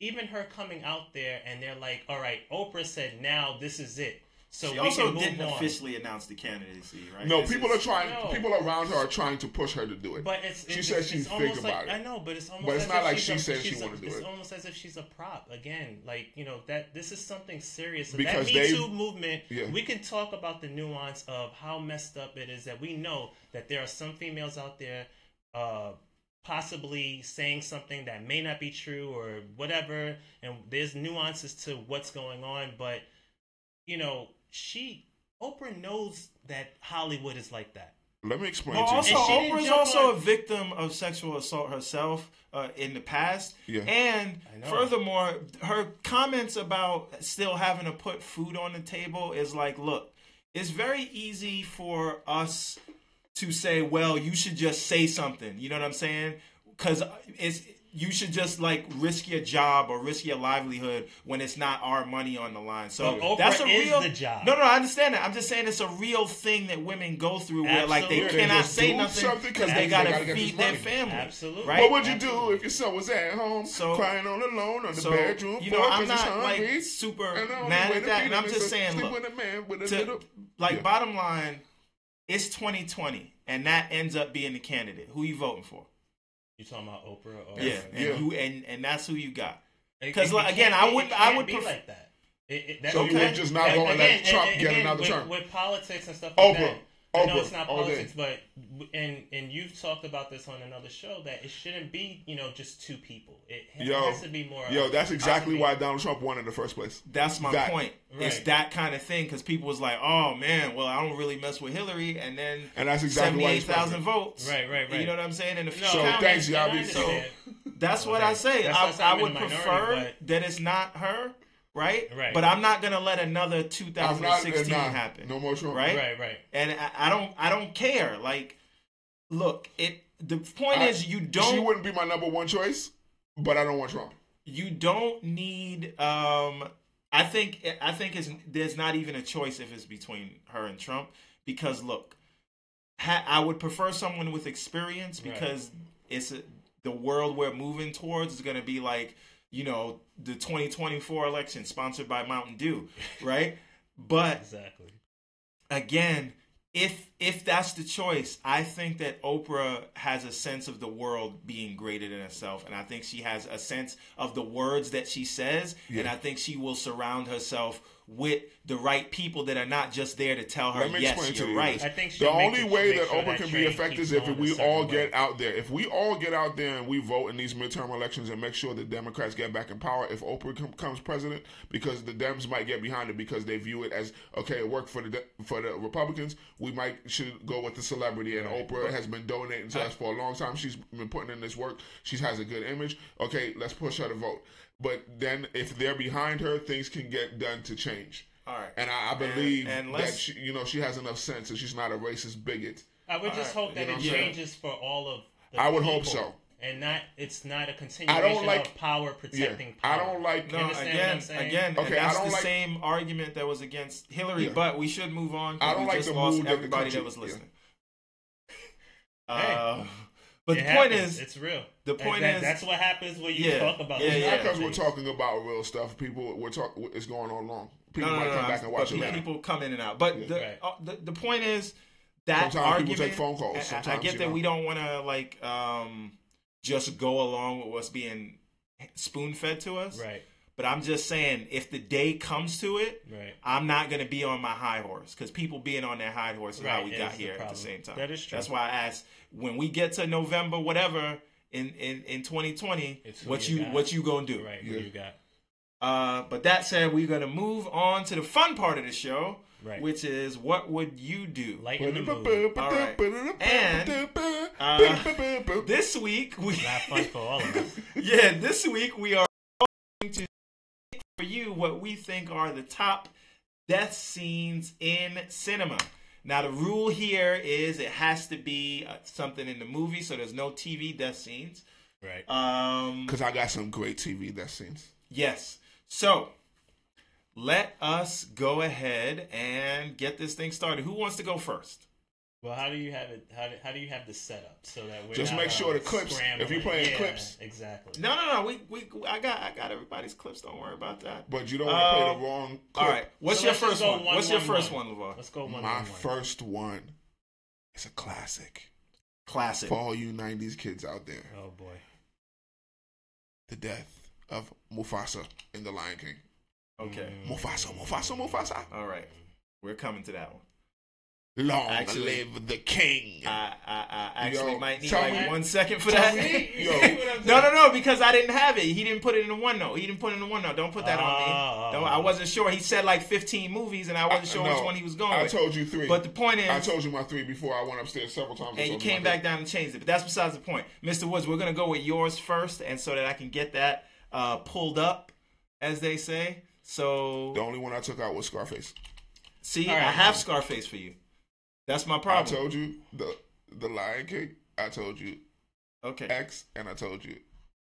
even her coming out there and they're like, all right, Oprah said now this is it. So she we also can didn't on. officially announce the candidacy, right? No, This people is- are trying. No. People around her are trying to push her to do it. But it's, She it's, said she's it's almost think like about it. I know, but it's almost But it's as not if like she's she a- said she she's a- wanna do It's it. almost as if she's a prop again. Like you know that this is something serious. Because that Me they- Too movement. Yeah. We can talk about the nuance of how messed up it is that we know that there are some females out there, uh, possibly saying something that may not be true or whatever, and there's nuances to what's going on. But you know, she Oprah knows that Hollywood is like that. Let me explain Well, to also, you. And she didn't Oprah's also on- a victim of sexual assault herself uh, in the past. Yeah. And furthermore, her comments about still having to put food on the table is like, look, it's very easy for us to say, well, you should just say something. You know what I'm saying? Because it's you should just like risk your job or risk your livelihood when it's not our money on the line. So But Oprah that's a is real the job. No, no, I understand that. I'm just saying it's a real thing that women go through where like they cannot Just say nothing because they they gotta, gotta feed their family. Absolutely. Right? What would you Absolutely. do if your son was at home So- crying all alone on the So bedroom you floor know, I'm because not hungry? like super and mad at that, and I'm just saying, look, with a man with a to- little. like Yeah. bottom line, it's 2020, and that ends up being the candidate. Who you voting for? You talking about Oprah? Or Yeah, and Yeah. who and and that's who you got. 'Cause, like, again, I would- I would be like that. It, it, that So you Okay. would just not going to let Trump and- get again, another with, term? with politics and stuff like Oprah. that. I know Oprah, it's not all day. politics, but and and you've talked about this on another show that it shouldn't be you know just two people. It, ha- Yo, has to be more. Yo, that's exactly why Donald Trump won in the first place. That's my That- point. It's that kind of thing because people was like, "Oh man, well, I don't really mess with Hillary," and then And that's exactly why he's seventy-eight thousand votes. Right, right, right. You know what I'm saying? In a few No, So, counties. thanks, and I Yabi. understand. That's what I say. That's I I, said I I'm in would the minority, prefer but- that it's not her, right? Right. But I'm not gonna let another I'm not, 2016 nah, happen, No more Trump. right? right, right. And I, I don't, I don't care. Like, look, it. The point I- is, you don't, She wouldn't be my number one choice, but I don't want Trump. you don't need. Um, I think, I think it's, there's not even a choice if it's between her and Trump because look, ha, I would prefer someone with experience Right. because it's a, the world we're moving towards is going to be like you know the 2024 election sponsored by Mountain Dew, right? but Exactly. again, if if that's the choice, I think that Oprah has a sense of the world being greater than herself, and I think she has a sense of the words that she says, and I think she will surround herself with the right people that are not just there to tell her, Let me yes, explain you're you right. this. I think the only it- way that sure Oprah that can be train effective is if we all way. get out there. If we all get out there and we vote in these midterm elections and make sure the Democrats get back in power, if Oprah com- becomes president, because the Dems might get behind it because they view it as okay, it worked for the De- for the Republicans. We might should go with the celebrity, and Oprah has been donating to us for a long time. She's been putting in this work. She has a good image. Okay, let's push her to vote. But then, if they're behind her, things can get done to change. All right. And I, I believe and that she, you know she has enough sense and she's not a racist bigot. I would just All hope you that know it what saying? changes for all of. The I would hope so. and not it's not a continuation I don't like- of power protecting I power. I don't like. No, You understand what again, I'm again, Okay, that's I don't the like- same argument that was against Hillary. Yeah. But we should move on. I don't we like just the lost mood that the everybody country- that was yeah. listening. Hey. Uh, but It the point is, it's real. the point that- is- that's what happens when you Yeah, talk about. yeah, these yeah. Because of we're talking about real stuff. People, we're talking. It's going on long. People no, no, might no, come no, back and watch it later. people come in and out. But the, Right. uh, the the point is that Sometimes people argument. take phone calls. I- I, get that know. we don't want to like um, just go along with what's being spoon fed to us. Right, But I'm just saying, if the day comes to it, right. I'm not going to be on my high horse because people being on their high horse is how we is got the here at the same time. That is true. That's why I asked when we get to November, whatever in in, in 2020, It's what you you what you gonna do? Right, Yeah. what you got? Uh, but that said, we're gonna move on to the fun part of the show, Right. which is what would you do? Lighten the mood. All right. And, uh, This week we Not fun for all of us. yeah, this week we are going to for you what we think are the top death scenes in cinema. Now, the rule here is it has to be uh, something in the movie, so there's no TV death scenes. Right. Um, Because I got some great TV death scenes. yes. So, let us go ahead and get this thing started. Who wants to go first? Well, how do you have it? How do, how do you have the setup so that we're Just not, make uh, sure the clips- if scrambling? you playing Yeah, clips. exactly. No, no, no. We, we, I got, I got everybody's clips. Don't worry about that. But you don't want to play Um, the wrong clip. All right. What's So your first one? one, What's your first one. one, LeVar? Let's go one. My one, one. first one is a classic Classic. for all you '90s kids out there. Oh boy. The death of Mufasa in The Lion King. Okay. Mufasa, Mufasa, Mufasa. All right. We're coming to that one. Long Actually- live the king. I, I, I actually Yo, might need like me- one second for that. me- Yo. You see what I'm no, no, no, because I didn't have it. He didn't put it in the OneNote. He didn't put it in the OneNote. Don't put that on Oh. me. Don't, I wasn't sure. He said like 15 movies, and I wasn't sure which one he was going I with. told you three. But the point is, I told you my three before I went upstairs several times. And you told my came three. back down and changed it. But that's besides the point. Mr. Woods, we're gonna go with yours first, and so that I can get that uh, pulled up, as they say. So The only one I took out was Scarface. see, All right. I have Scarface for you. That's my problem. I told you the the Lion King. I told you okay. X, and I told you.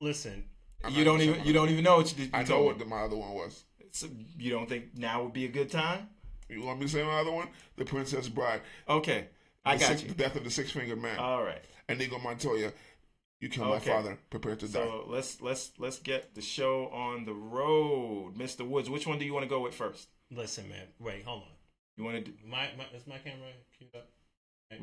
Listen, I'm You don't even you don't even know what you did. You I know told what me. the, my other one was. So you don't think now would be a good time? You want me to say my other one? The Princess Bride. Okay, I The got six- you. The death of the six fingered man. All right. And Inigo Montoya. You killed Okay. my father. Prepare to die. So let's let's let's get the show on the road, Mr. Woods. Which one do you want to go with first? listen, man. Wait, hold on. You want to? Do, My, my is my camera queued up?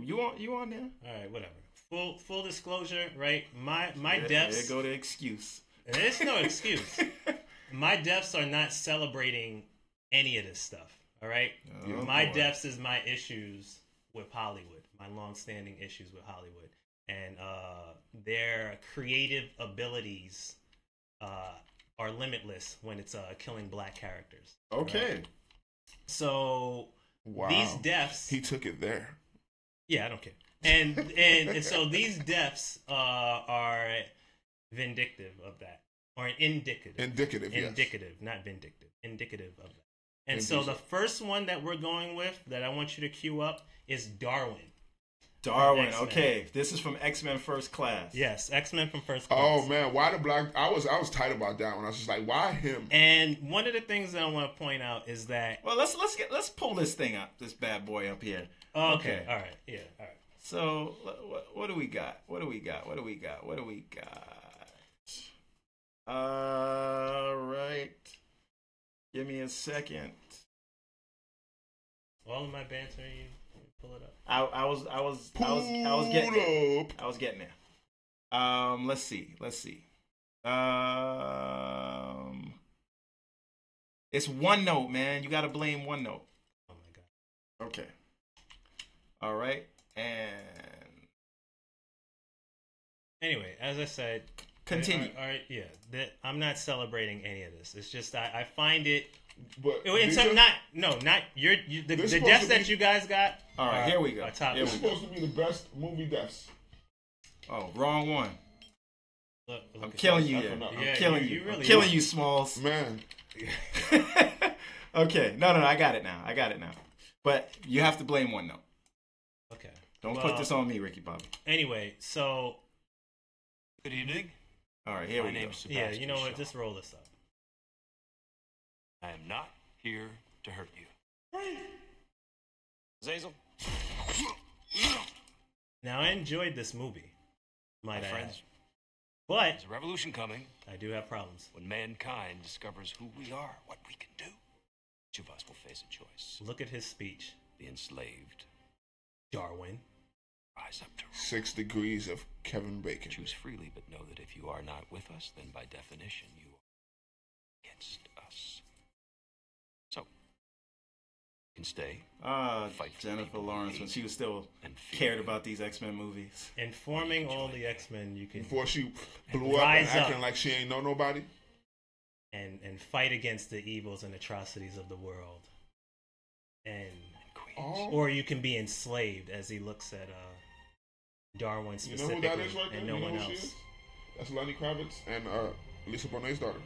you on you on there? All right, whatever. Full full disclosure, right? My my There- deaths. There go the excuse. There's no excuse. my deaths are not celebrating any of this stuff. All right. Oh, my boy. deaths is my issues with Hollywood. My long-standing issues with Hollywood and uh, their creative abilities uh, are limitless when it's uh, killing black characters. Okay. So wow. these deaths, he took it there. yeah, I don't care. And and, and so these deaths uh, are vindictive of that, or indicative. Indicative, yes. indicative, not vindictive, indicative of that. And so the first one that we're going with that I want you to queue up is Darwin. Darwin. X-Men. Okay, this is from X Men First Class. Yes, X Men from First oh, Class. Oh man, why the black? I was I was tight about that one. I was just like, why him? And one of the things that I want to point out is that Well, let's let's get let's pull this thing up. This bad boy up here. oh, Okay. okay, all right, yeah, all right. So what, what do we got? What do we got? What do we got? What do we got? All right. Give me a second. All of my banter, you, you pull it up. I, I was I was I was I was getting there. up. I was getting there. Um, let's see. Let's see. Um, It's OneNote, man. You got to blame OneNote. Oh my god. Okay. All right. And Anyway, as I said, continue. All right, yeah. That I'm not celebrating any of this. It's just I, I find it. But And these are- not no not your you, the, the supposed deaths to that be- you guys got. All right, are- here we go. are top. Here It's we supposed to be the best movie deaths. Oh, wrong one. Look, look I'm killing you. I Yeah. forgot. I'm Yeah, killing you- you. you I'm killing you, Smalls. Man, okay. No, no, no. I got it now. I got it now. But you have to blame OneNote. Okay. Don't Well, put this on me, Ricky Bobby. Anyway, so Good evening. All right, here My we go. name's yeah, you know what? Shaw. Just roll this up. I am not here to hurt you. Zazel, Now I enjoyed this movie, my might I add. friends, But there's a revolution coming I do have problems. when mankind discovers who we are, what we can do. Each of us will face a choice. Look at his speech, The enslaved Darwin. rise up to rule. six degrees of Kevin Bacon. Choose freely, but know that if you are not with us, then by definition you are against us. So, you can stay Ah, Fight Jennifer Lawrence when she was still and cared about these X Men movies. Informing all the X Men, you can Before she blew up and acting up. like she ain't know nobody. and and fight against the evils and atrocities of the world. And Oh, or you can be enslaved as he looks at uh Darwin you know specifically who that is right there? and You no know one who she else. is? That's Lenny Kravitz and uh, Lisa Bonet's daughter.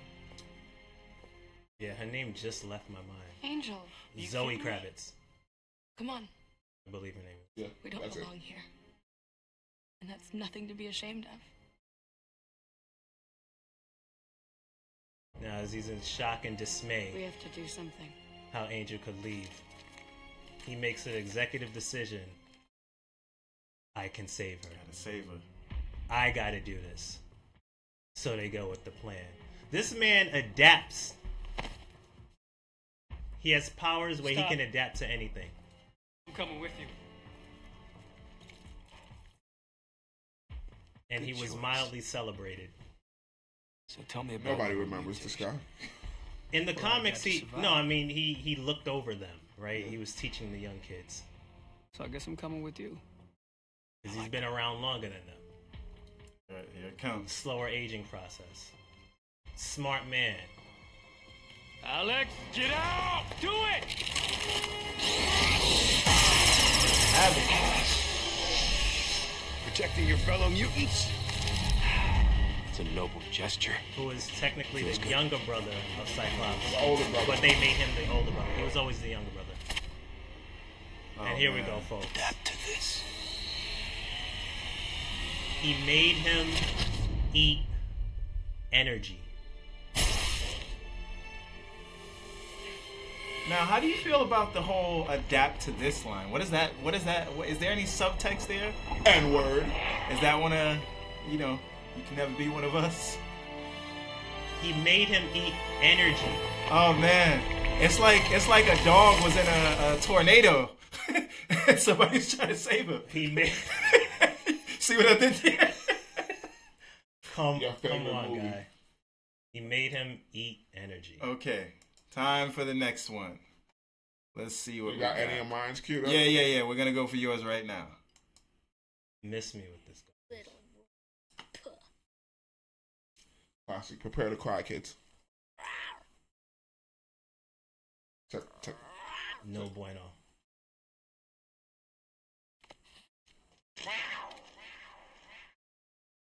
Yeah, her name just left my mind. Angel, You Zoe kidding me? Kravitz, come on. I believe her name. Yeah, We don't that's it. belong here. And that's nothing to be ashamed of. Now, as he's in shock and dismay, We have to do something. how Angel could leave. He makes an executive decision. I can save her. Gotta save her. I gotta do this. So they go with the plan. This man adapts. He has powers where Stop. he can adapt to anything. I'm coming with you. And he Good was choice. mildly celebrated. So tell me about Nobody remembers this guy. In the Well, comics, he no, I mean he he looked over them, right? He was teaching the young kids So I guess I'm coming with you. because he's been around longer than them. All right, here it comes. Slower aging process. Smart man. Alex, get out! Do it! Protecting your fellow mutants? It's a noble gesture. who is technically Feels the good. younger brother of Cyclops. The older brother. But they made him the older brother. He was always the younger brother. Oh, and here we go, folks. Adapt to this. He made him eat energy. Now, how do you feel about the whole adapt to this line? What is that? What is that? What, is there any subtext there? N word. Is that one of, you know, you can never be one of us? He made him eat energy. Oh man, it's like it's like a dog was in a, a tornado. Somebody's trying to save him. He made. See what I did there? come, come on, movie. guy. He made him eat energy. okay, time for the next one. Let's see what You we got got. any of mine's queued up? Yeah, yeah, yeah. We're gonna go for yours right now. Miss me with this guy. Classic. Prepare to cry, kids. Check, check. No bueno.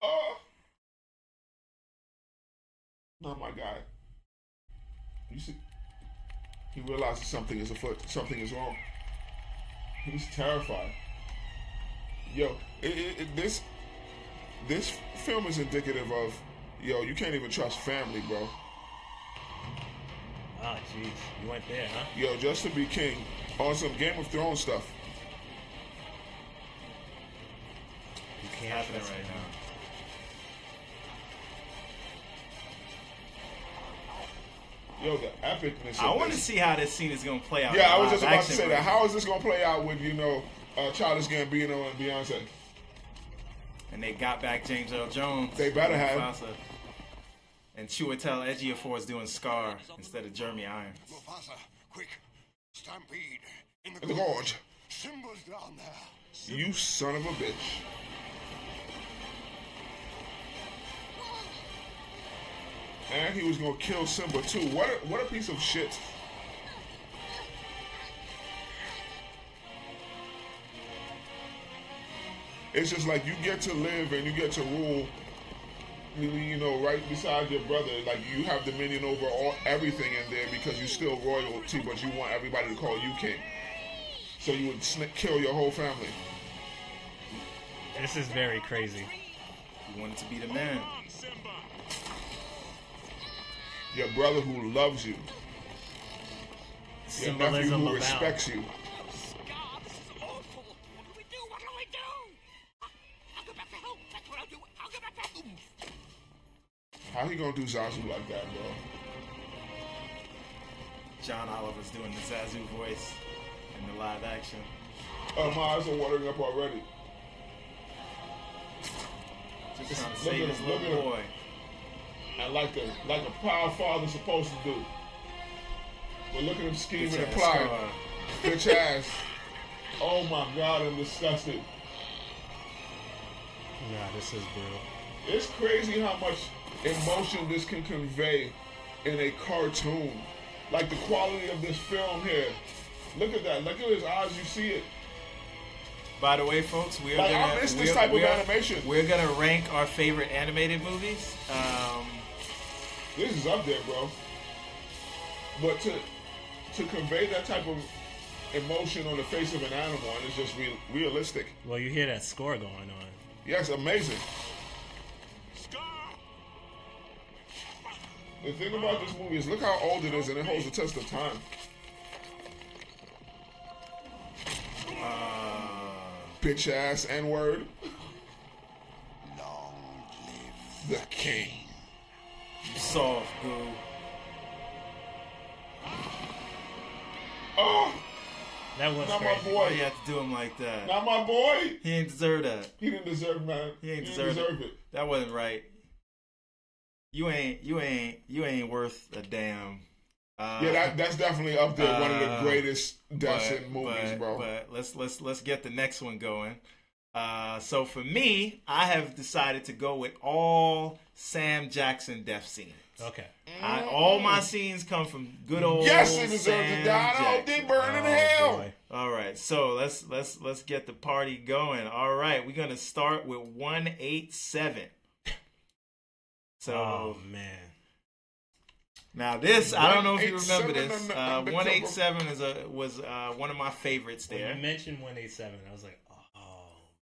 Oh. Not my guy. You see, he realizes something is afoot. Something is wrong. He's terrified. Yo, it, it, it- this this film is indicative of yo. You can't even trust family, bro. Ah, jeez. You went there, huh? Yo, just to be king on some Game of Thrones stuff. You can't happening trust right now. Yo, the epicness. I want to see how this scene is gonna play out. Yeah, I was just about to action say that. How is this gonna play out with you know, uh, Childish Gambino and Beyonce? And they got back James Earl Jones. They better have. Mufasa. And Chiwetel Ejiofor is doing Scar instead of Jeremy Irons. Mufasa, quick! Stampede in the, In the gorge. Simba's down there. You son of a bitch. And he was gonna kill Simba too. What a, what a piece of shit. It's just like you get to live and you get to rule, you- you know, right beside your brother. Like you have dominion over all everything in there because you're still royalty, but you want everybody to call you king. So you would sn- kill your whole family. This is very crazy. He wanted to be the man. Your brother who loves you. Your nephew who abound. respects you. God, this is awful. What do we do? What do we do? I'll go back to home. That's what I'll do. I'll go back to home. How he gonna do Zazu like that, bro? John Oliver's doing the Zazu voice in the live action. Oh, my eyes are watering up already. Just trying to save at his him, look little at him. boy. And like a like a proud father's supposed to do. But look at him scheming and plotting. Bitch ass. Oh my god, I'm disgusted. Nah, this is brutal. It's crazy how much emotion this can convey in a cartoon. Like the quality of this film here. Look at that. Look at his eyes. You see it. By the way, folks, we are Like, gonna miss this we're- type of we're- animation. We're gonna rank our favorite animated movies. Um, This is up there, bro. But to to convey that type of emotion on the face of an animal and it's just real, realistic. Well, you hear that score going on. Yes, amazing. The thing about this movie is look how old it is and it holds the test of time. Bitch ass N word. Long live The king. Soft, boo. Oh, That was not my crazy. Why you have to do him like that? Not my boy. He ain't deserve that. He didn't deserve man. He ain't didn't deserve, deserve it. it. That wasn't right. You ain't, you ain't, you ain't worth a damn. Uh, Yeah, that, that's definitely up there. one of the Uh, greatest deaths but- in movies, but- bro. But let's let's let's get the next one going. Uh, so for me, I have decided to go with all Sam Jackson death scenes. Okay. I, all my scenes come from good old yes, he deserves Sam to die. Oh, Jackson. they burn in Oh, hell. boy. All right, so let's let's let's get the party going. All right, we're gonna start with one eight seven. So Oh man. now this, I don't know if you remember 187 this. on the- Uh, on the one eight seven is a was uh, one of my favorites When there. you mentioned 187, I was like, oh.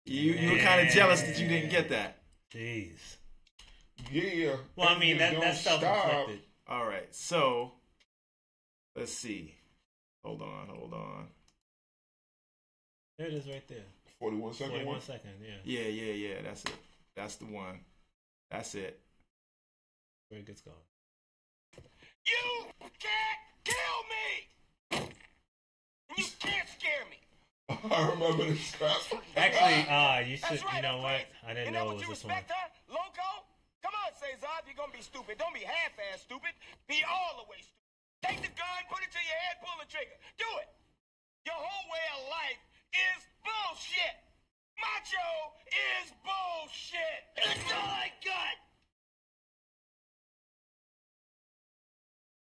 You you were kind of jealous that you didn't get that. Jeez. Yeah. Well, I mean, that that's self-inflicted. All right, so let's see. Hold on, hold on. There it is right there. 41 second 41 one. second, yeah. Yeah, yeah, yeah. That's it. That's the one. That's it. Where it gets going. You can't kill me! You can't scare me! I remember this crap. Actually, uh, you should, right, you know what? I didn't know it was this one. respect, huh? Loco? Come on, Cesar, if you're gonna be stupid. Don't be half-ass stupid. Be all the way stupid. Take the gun, put it to your head, pull the trigger. Do it! Your whole way of life is bullshit! Macho is bullshit! That's all I got!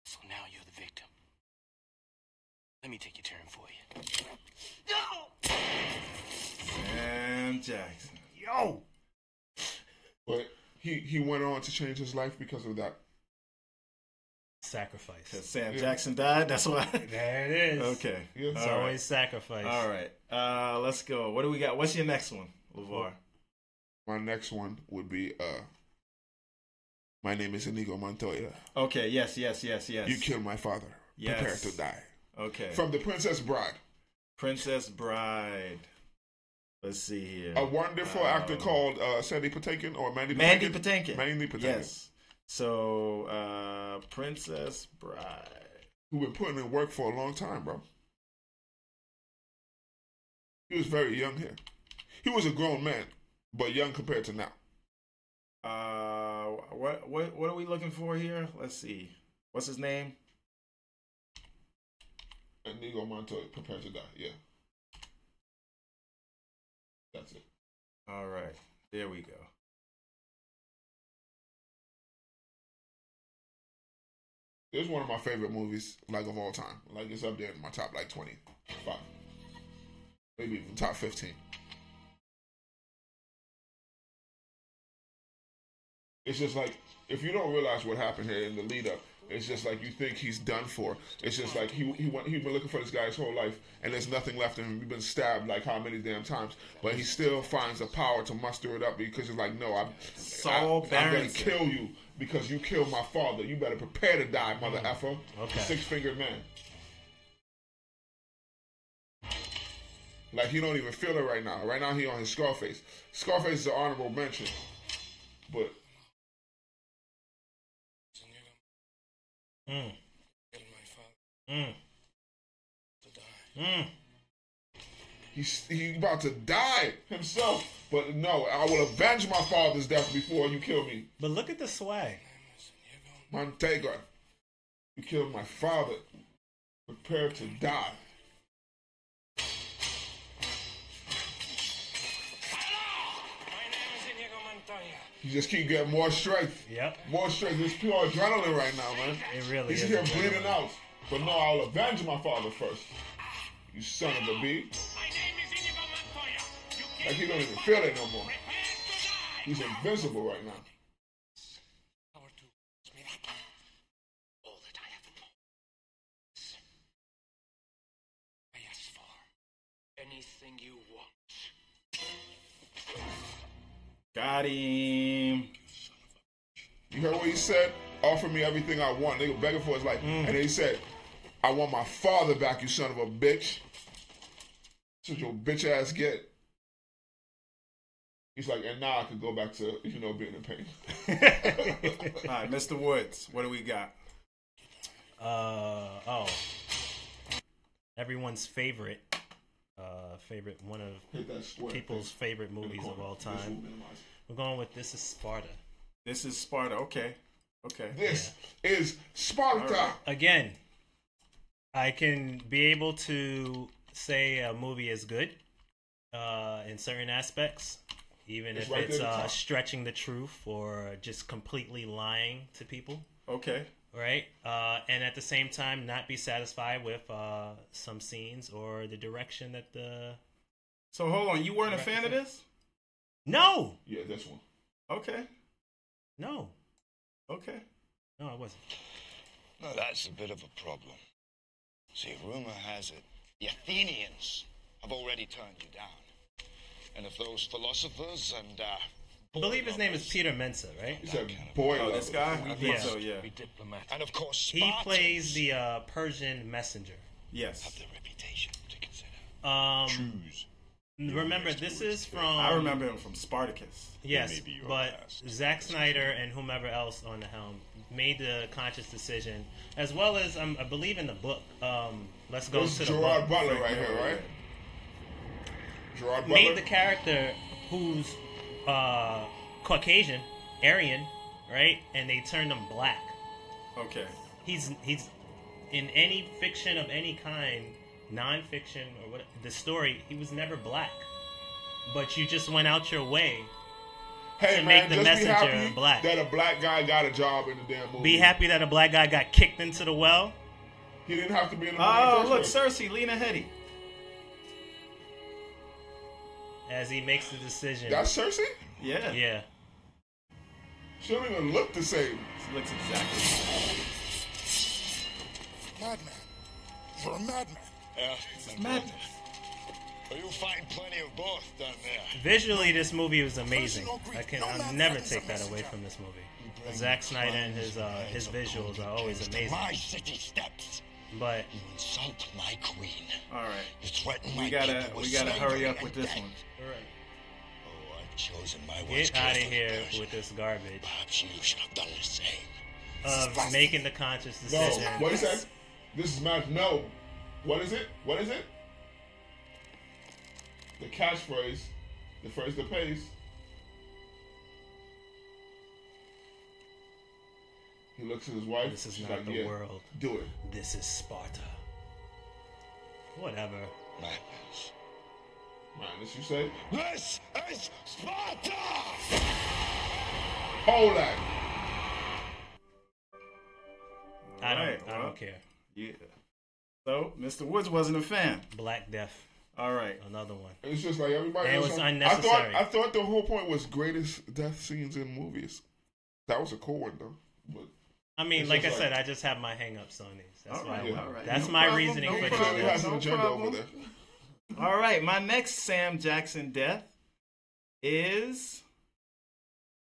So now you're the victim. Let me take your turn for you. No! Sam Jackson. Yo! But he, he went on to change his life because of that. Sacrifice. Because Sam Yeah. Jackson died. That's why. There it is. okay. Yes. It's All right. always sacrifice. All right. Uh, let's go. What do we got? What's your next one, Levar? My next one would be uh My name is Inigo Montoya. Okay. Yes. Yes. Yes. Yes. You killed my father. Yes. Prepare Yes. to die. Okay. From The Princess Bride. Princess Bride. Let's see here. A wonderful Um, actor called uh, Sandy Patinkin or Mandy Mandy Patinkin. Patinkin. Mandy Patinkin. Yes. So, uh, Princess Bride. Who been putting in work for a long time, bro. He was very young here. He was a grown man, but young compared to now. Uh, what what what are we looking for here? Let's see. What's his name? Inigo Montoya, prepare to die. Yeah. That's it. All right, there we go. It's one of my favorite movies, like of all time. Like it's up there in my top like twenty five, maybe even top fifteen. It's just like if you don't realize what happened here in the lead up, it's just like you think he's done for. It's just like he he went he's been looking for this guy his whole life, and there's nothing left in him. He's been stabbed like how many damn times, but he still finds the power to muster it up because he's like, no, I'm Saul I, I'm gonna kill you because you killed my father. You better prepare to die, mother mm. effer. Okay. Six fingered man. Like he don't even feel it right now. Right now he on his Scarface. Scarface is an honorable mention, but Mm. Mm. Mm. he's he about to die himself. But no, I will avenge my father's death before you kill me. But look at the swag. Montega, you killed my father. Prepare to die. You just keep getting more strength. Yep. More strength. It's pure adrenaline right now, man. It really He's is. here adrenaline. bleeding out. But no, I'll avenge my father first. You son of a bee. My name is Inigo Montoya. You killed Like he don't even feel it no more. Prepare to die. He's invincible right now. Got him. You heard what he said? Offer me everything I want. They were begging for his life. And then he said, I want my father back, you son of a bitch. That's what your bitch ass get. He's like, and now I could go back to, you know, being in pain. All right, Mr. Woods. What do we got? Uh oh. Everyone's favorite, uh, favorite one of Hit that people's favorite movies of all time. We're going with This Is Sparta. This is Sparta. Okay. Okay. This is Sparta. All right. Again, I can be able to say a movie is good uh, in certain aspects, even It's if right it's there the uh, stretching the truth or just completely lying to people. Okay. Right? Uh, and at the same time, not be satisfied with uh, some scenes or the direction that the. So hold on. You weren't a fan of this? No, Yeah, this one. Okay. no, Okay. no, I wasn't. No, that's a bit of a problem. See, rumor has it the Athenians have already turned you down. And if those philosophers and, uh, I believe his name is Peter Mensah, right? He said, boy, Oh, this guy? I think Yeah. so, yeah. Be diplomatic. And of course, He plays the uh, Persian messenger. Yes. have the reputation to consider. Um, Choose. remember, this is from. I remember him from Spartacus. Yes, may but last. Zack Snyder and whomever else on the helm made the conscious decision, as well as um, I believe in the book. Um, let's go This to is the Gerard book. Butler right here, right? Gerard Butler. Made the character who's uh, Caucasian, Aryan, right, and they turned him black. Okay. He's he's in any fiction of any kind, non-fiction or what the story. He was never black, but you just went out your way hey, to man, make the just messenger be happy black. that a black guy got a job in the damn movie. Be happy that a black guy got kicked into the well. He didn't have to be in the movie. Oh, look. Cersei, Lena Headey. As he makes the decision. That's Cersei? Yeah. yeah. She don't even look the same. She looks exactly. the same. Madman. You're a madman. Yeah, it's Madness. Well, you'll find plenty of both down there. Visually, this movie was amazing. I can I'll never take that away from this movie. Zack Snyder and his uh, his visuals are always amazing. my city steps. But You insult my queen. All right. You threaten my We gotta people we with gotta hurry up with this death. one. Oh, I've chosen my words get out of carefully, here Persian. with this garbage Perhaps you should have done the same. of making the conscious decision. No. decision. What is that? This is Matt. No. What is it? What is it? The catchphrase, the phrase that pays. He looks at his wife. This is she's not like, the yeah, world. Do it. This is Sparta. Whatever. Madness. Madness, you say? This is Sparta! Hold that. I don't. Alright, I don't care. Yeah. So, Mr. Woods wasn't a fan. Black Death. All right. Another one. It's just like everybody And it was I unnecessary. thought I thought the whole point was greatest death scenes in movies. That was a cool one though. But I mean, like I just said, I just have my hang-ups on these. That's All why. right, yeah. all right. That's No my problem, reasoning no for he this. problem, clearly has an no agenda over there. All right, my next Sam Jackson death is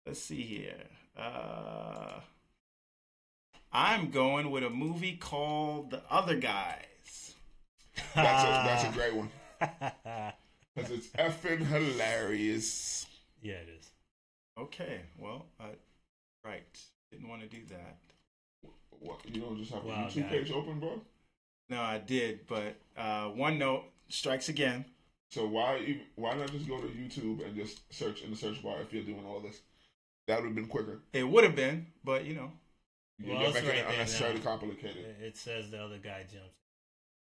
let's see here. Uh I'm going with a movie called The Other Guys. That's a that's a great one because it's effing hilarious. yeah, it is. Okay, well, uh, right. Didn't want to do that. What you don't just have a Wow, YouTube guy. page open, bro? No, I did, but uh, OneNote strikes again. So why even, why not just go to YouTube and just search in the search bar if you're doing all this? That would have been quicker. It would have been, but you know, You're Well, making right it unnecessarily now. complicated. It says the other guy jumps.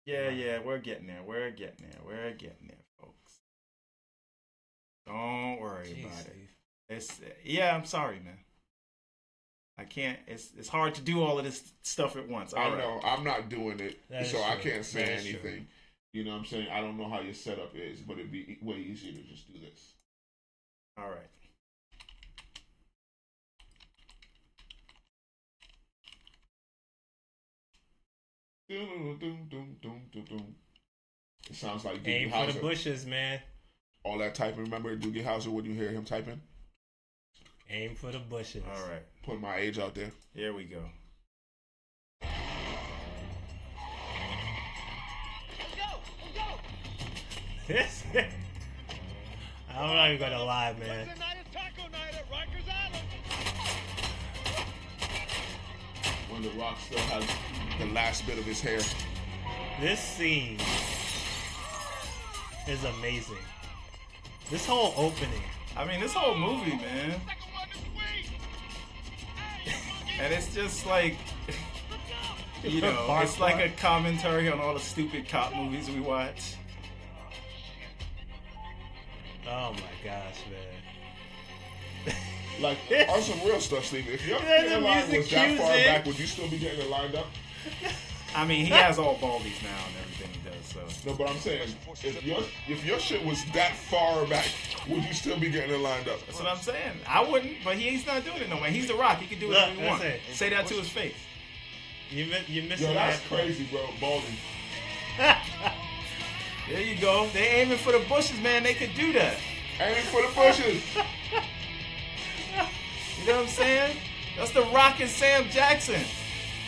yeah, yeah, we're getting there. We're getting there. We're getting there, folks. Don't worry Jeez, about it. It's yeah. I'm sorry, man. I can't. It's it's hard to do all of this stuff at once. I All right. know I'm not doing it, That is so I can't say That is true. anything. You know what I'm saying? I don't know how your setup is, but it'd be way easier to just do this. All right. It sounds like Doogie Aim for the bushes, man. All that typing. Remember Doogie Howser when you hear him typing? Aim for the bushes. All right. Put my age out there. Here we go. This. I'm not even gonna lie, man. When The Rock still has the last bit of his hair. This scene is amazing. This whole opening. I mean, this whole movie, man, and it's just like, you know, Bark, it's like a commentary on all the stupid cop movies we watch. Oh my gosh, man. Like on some real stuff, Steve. If your Yeah, the hairline was music that far in. back, would you still be getting it lined up? I mean, he has all baldies now and everything he does. So No, but I'm saying if your if your shit was that far back, would you still be getting it lined up? that's what I'm saying. I wouldn't, but he's not doing it no way. He's the Rock. He can do whatever he wants. Say that to his face. You mi- you missing Yo, that's that crazy, bro. Baldy. There you go. They aiming for the bushes, man. They could do that. Aiming for the bushes. You know what I'm saying? That's the Rock and Sam Jackson.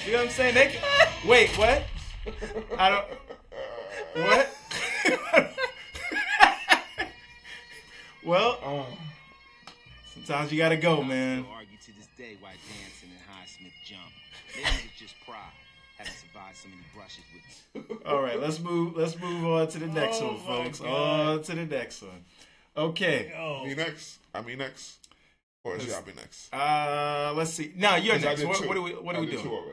You know what I'm saying? They can, wait, what? I don't. What? well, Uh, sometimes you gotta go, man. Still argue to this day why Danson and Highsmith jump. Maybe it's just pride, so many brushes with All right, let's move. Let's move on to the next Oh one, my folks. God. On to the next one. Okay. Oh, me next. I mean next. Or is y'all be next? Uh, let's see. No, you're 'Cause I next. did What, two. what are we? What I are we did doing?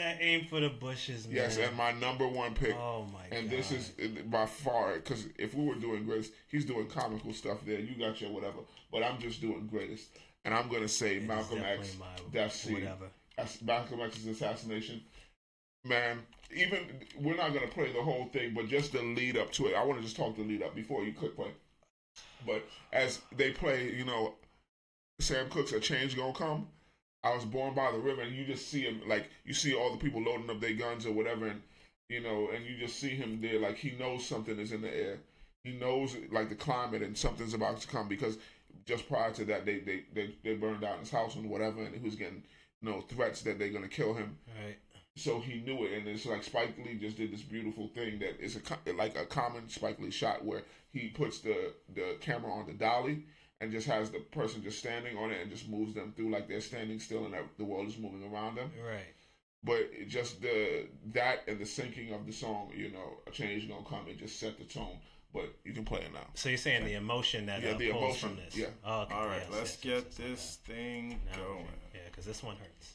That aim for the bushes, man. Yes, and my number one pick. Oh my god. And this is uh, by far because if we were doing greatest, he's doing comical stuff there. You got your whatever, but I'm just doing greatest, and I'm gonna say Malcolm X, Death Scene. Malcolm X's assassination. Man, even we're not gonna play the whole thing, but just the lead up to it. I want to just talk the lead up before you could play. But as they play, you know, Sam Cooke's "A Change Gonna Come." I was born by the river, and you just see him like you see all the people loading up their guns or whatever, and you know, and you just see him there like he knows something is in the air. He knows like the climate and something's about to come because just prior to that, they they they, they burned down his house and whatever, and he was getting you know threats that they're gonna kill him. Right. So he knew it, and it's like Spike Lee just did this beautiful thing that is a like a common Spike Lee shot where he puts the the camera on the dolly and just has the person just standing on it and just moves them through like they're standing still and the world is moving around them. Right. But it just the that and the syncing of the song, you know, a change gonna come and just set the tone. But you can play it now. So you're saying the emotion that Yeah, uh, the pulls emotion, from this? yeah. Oh, okay, All right, yes, let's yes, get yes, yes. this thing Now, going. Yeah, because this one hurts.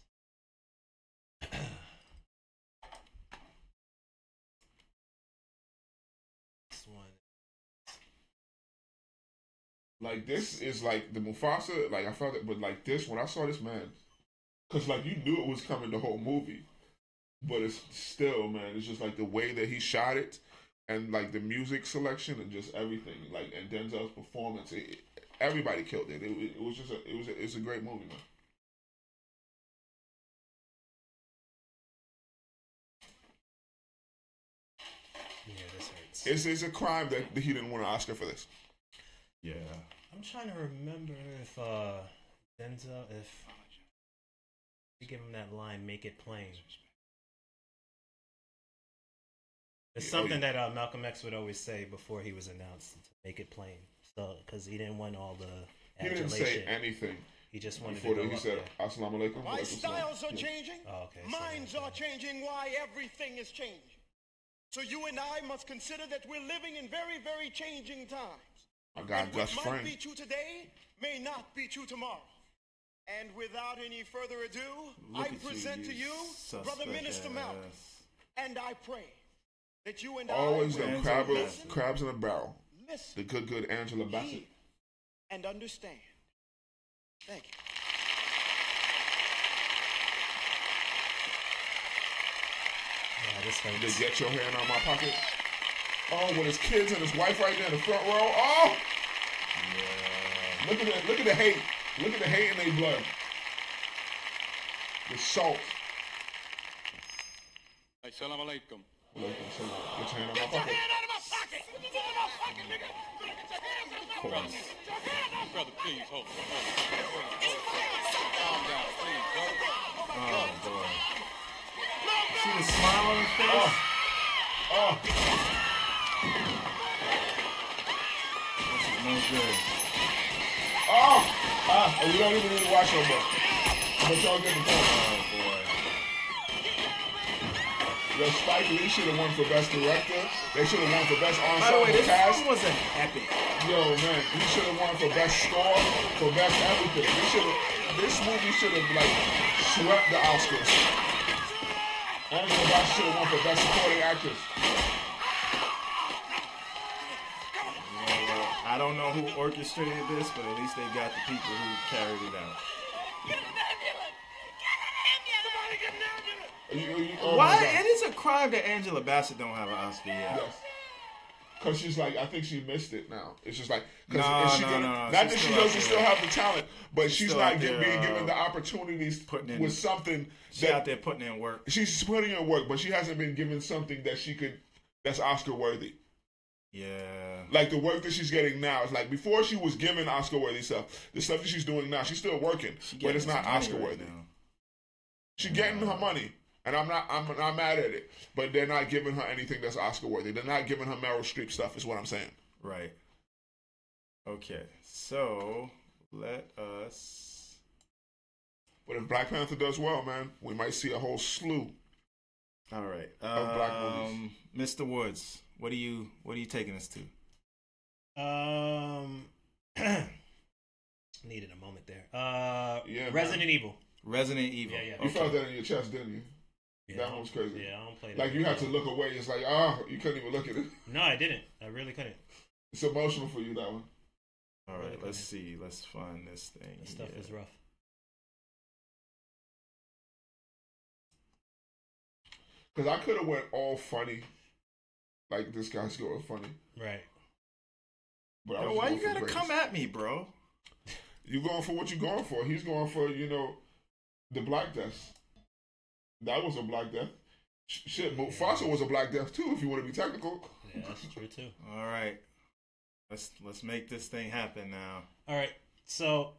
Like this is like the Mufasa. Like I felt it, but like this when I saw this man, because like you knew it was coming the whole movie, but it's still man. It's just like the way that he shot it, and like the music selection and just everything. Like and Denzel's performance, it, everybody killed it. it. It was just a, it was a, it's a great movie, man. Yeah, this hurts. It's it's a crime that he didn't win an Oscar for this. Yeah. I'm trying to remember if uh Denzel if we give him that line, make it plain. It's oh, something that uh, Malcolm X would always say before he was announced to make it plain. So, because he didn't want all the He didn't say anything He just wanted before to that. go He up said, there. "Assalamu alaikum." My Walaikum styles are Yeah. changing. Oh, okay. so Minds then- are changing. Why everything is changing. So you and I must consider that we're living in very, very changing times. My guy and Gus what might Fring. be true today may not be true tomorrow. And without any further ado, Look I present you, to you, Brother Minister Malcolm. And I pray that you and Always I Always crab, crabs in a barrel. listen The good, good Angela Bassett. and understand. Thank you. Yeah, this They hurts. get your hand out my pocket. Oh, with his kids and his wife right there in the front row. Oh, yeah. look at the look at the hate. Look at the hate in their blood. The salt. Assalamu alaikum. Get your hand out Get your pocket. out of my pocket! Get your hand out of my pocket, nigga! Get your hands out of my pocket! Get your hand out! Brother, please, hold. Calm down, please. Oh boy. See the smile on his face? Oh, This is no good. oh, ah, and we don't even need to watch no more. But y'all get the point. Oh boy. Yo, Spike Lee should have won for best director. They should have won for best By the ensemble way, this cast. was an epic. Yo, man, he should have won for best score, for best everything. He should have. This movie should have like swept the Oscars. Angela Bassett should have won for best supporting actress. Well, I don't know who orchestrated this, but at least they got the people who carried it out. Get an ambulance! Get an ambulance! Somebody get an ambulance! You- you- oh Why? It is a crime that Angela Bassett don't have an Oscar yet. Yes. Cause she's like, I think she missed it now. It's just like, cause No, is she no, gonna, no, no. not She's that she still out doesn't still have the talent, but she's still not out there, being uh, given the opportunities putting in- with something She out there putting in work. she's putting in work, but she hasn't been given something that she could that's Oscar worthy. Yeah. Like the work that she's getting now is like before she was given Oscar worthy stuff. The stuff that she's doing now, she's still working, She but it's not Oscar worthy. now. She's getting her money, and I'm not I'm not mad at it. But they're not giving her anything that's Oscar worthy. They're not giving her Meryl Streep stuff. Is what I'm saying. Right. Okay. So let us. But if Black Panther does well, man, we might see a whole slew. All right. Of black movies. Um, Mr. Woods, what are you what are you taking us to? Um, needed a moment there. Uh, Yeah, Resident Evil. Resident Evil. Yeah, yeah. You felt that in your chest, didn't you? Yeah, That I don't- one's crazy. Yeah, I don't play that. Like you had to look away. It's like, oh, you couldn't even look at it. No, I didn't. I really couldn't. It's emotional for you that one. All right. Really Let's see. Let's find this thing. This stuff here. is rough. Because I could have went all funny, like this guy's going funny. Right. But Yo, why you gotta grace. come at me, bro? You going for what you going for? He's going for you know, the Black Death. That was a Black Death. Sh- Shit, Mufasa was a Black Death too. If you want to be technical. Yeah, that's true too. All right. Let's let's make this thing happen now. All right. So,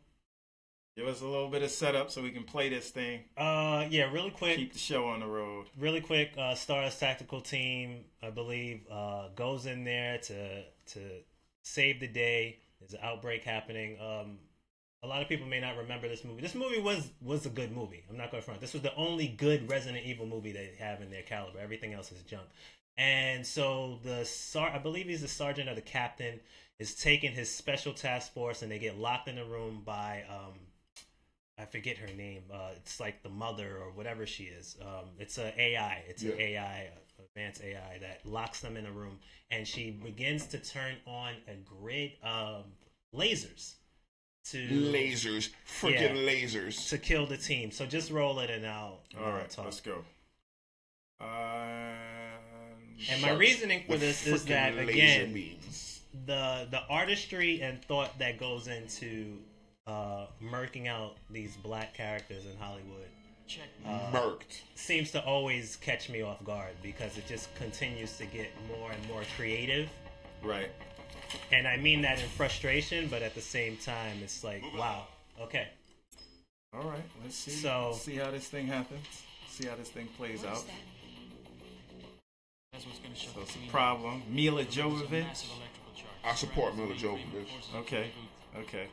Give us a little bit of setup so we can play this thing. uh, yeah, really quick. Keep the show on the road. really quick, uh, Stars tactical team, I believe, uh, goes in there to to save the day. There's an outbreak happening. Um, a lot of people may not remember this movie. This movie was was a good movie. I'm not going to front. This was the only good Resident Evil movie they have in their caliber. Everything else is junk. And so the sar, I believe he's the sergeant or the captain, is taking his special task force, and they get locked in a room by um, I forget her name. Uh, it's like the mother or whatever she is. Um, it's a AI. It's an AI, advanced AI that locks them in a room, and she begins to turn on a grid, of lasers to Lasers, freaking Yeah. lasers. to kill the team. So just roll it and I'll. All I'll talk. let's go. Um, And my reasoning for this is that again, beams. the the artistry and thought that goes into uh, murking out these black characters in Hollywood uh, Murked. seems to always catch me off guard because it just continues to get more and more creative. right. And I mean that in frustration, but at the same time, it's like, wow, okay. All right. Let's see. So- see how this thing happens. See how this thing plays out. That's what's gonna show So it's a problem. Milla Jovovich. I support Milla Jovovich. Okay. Okay.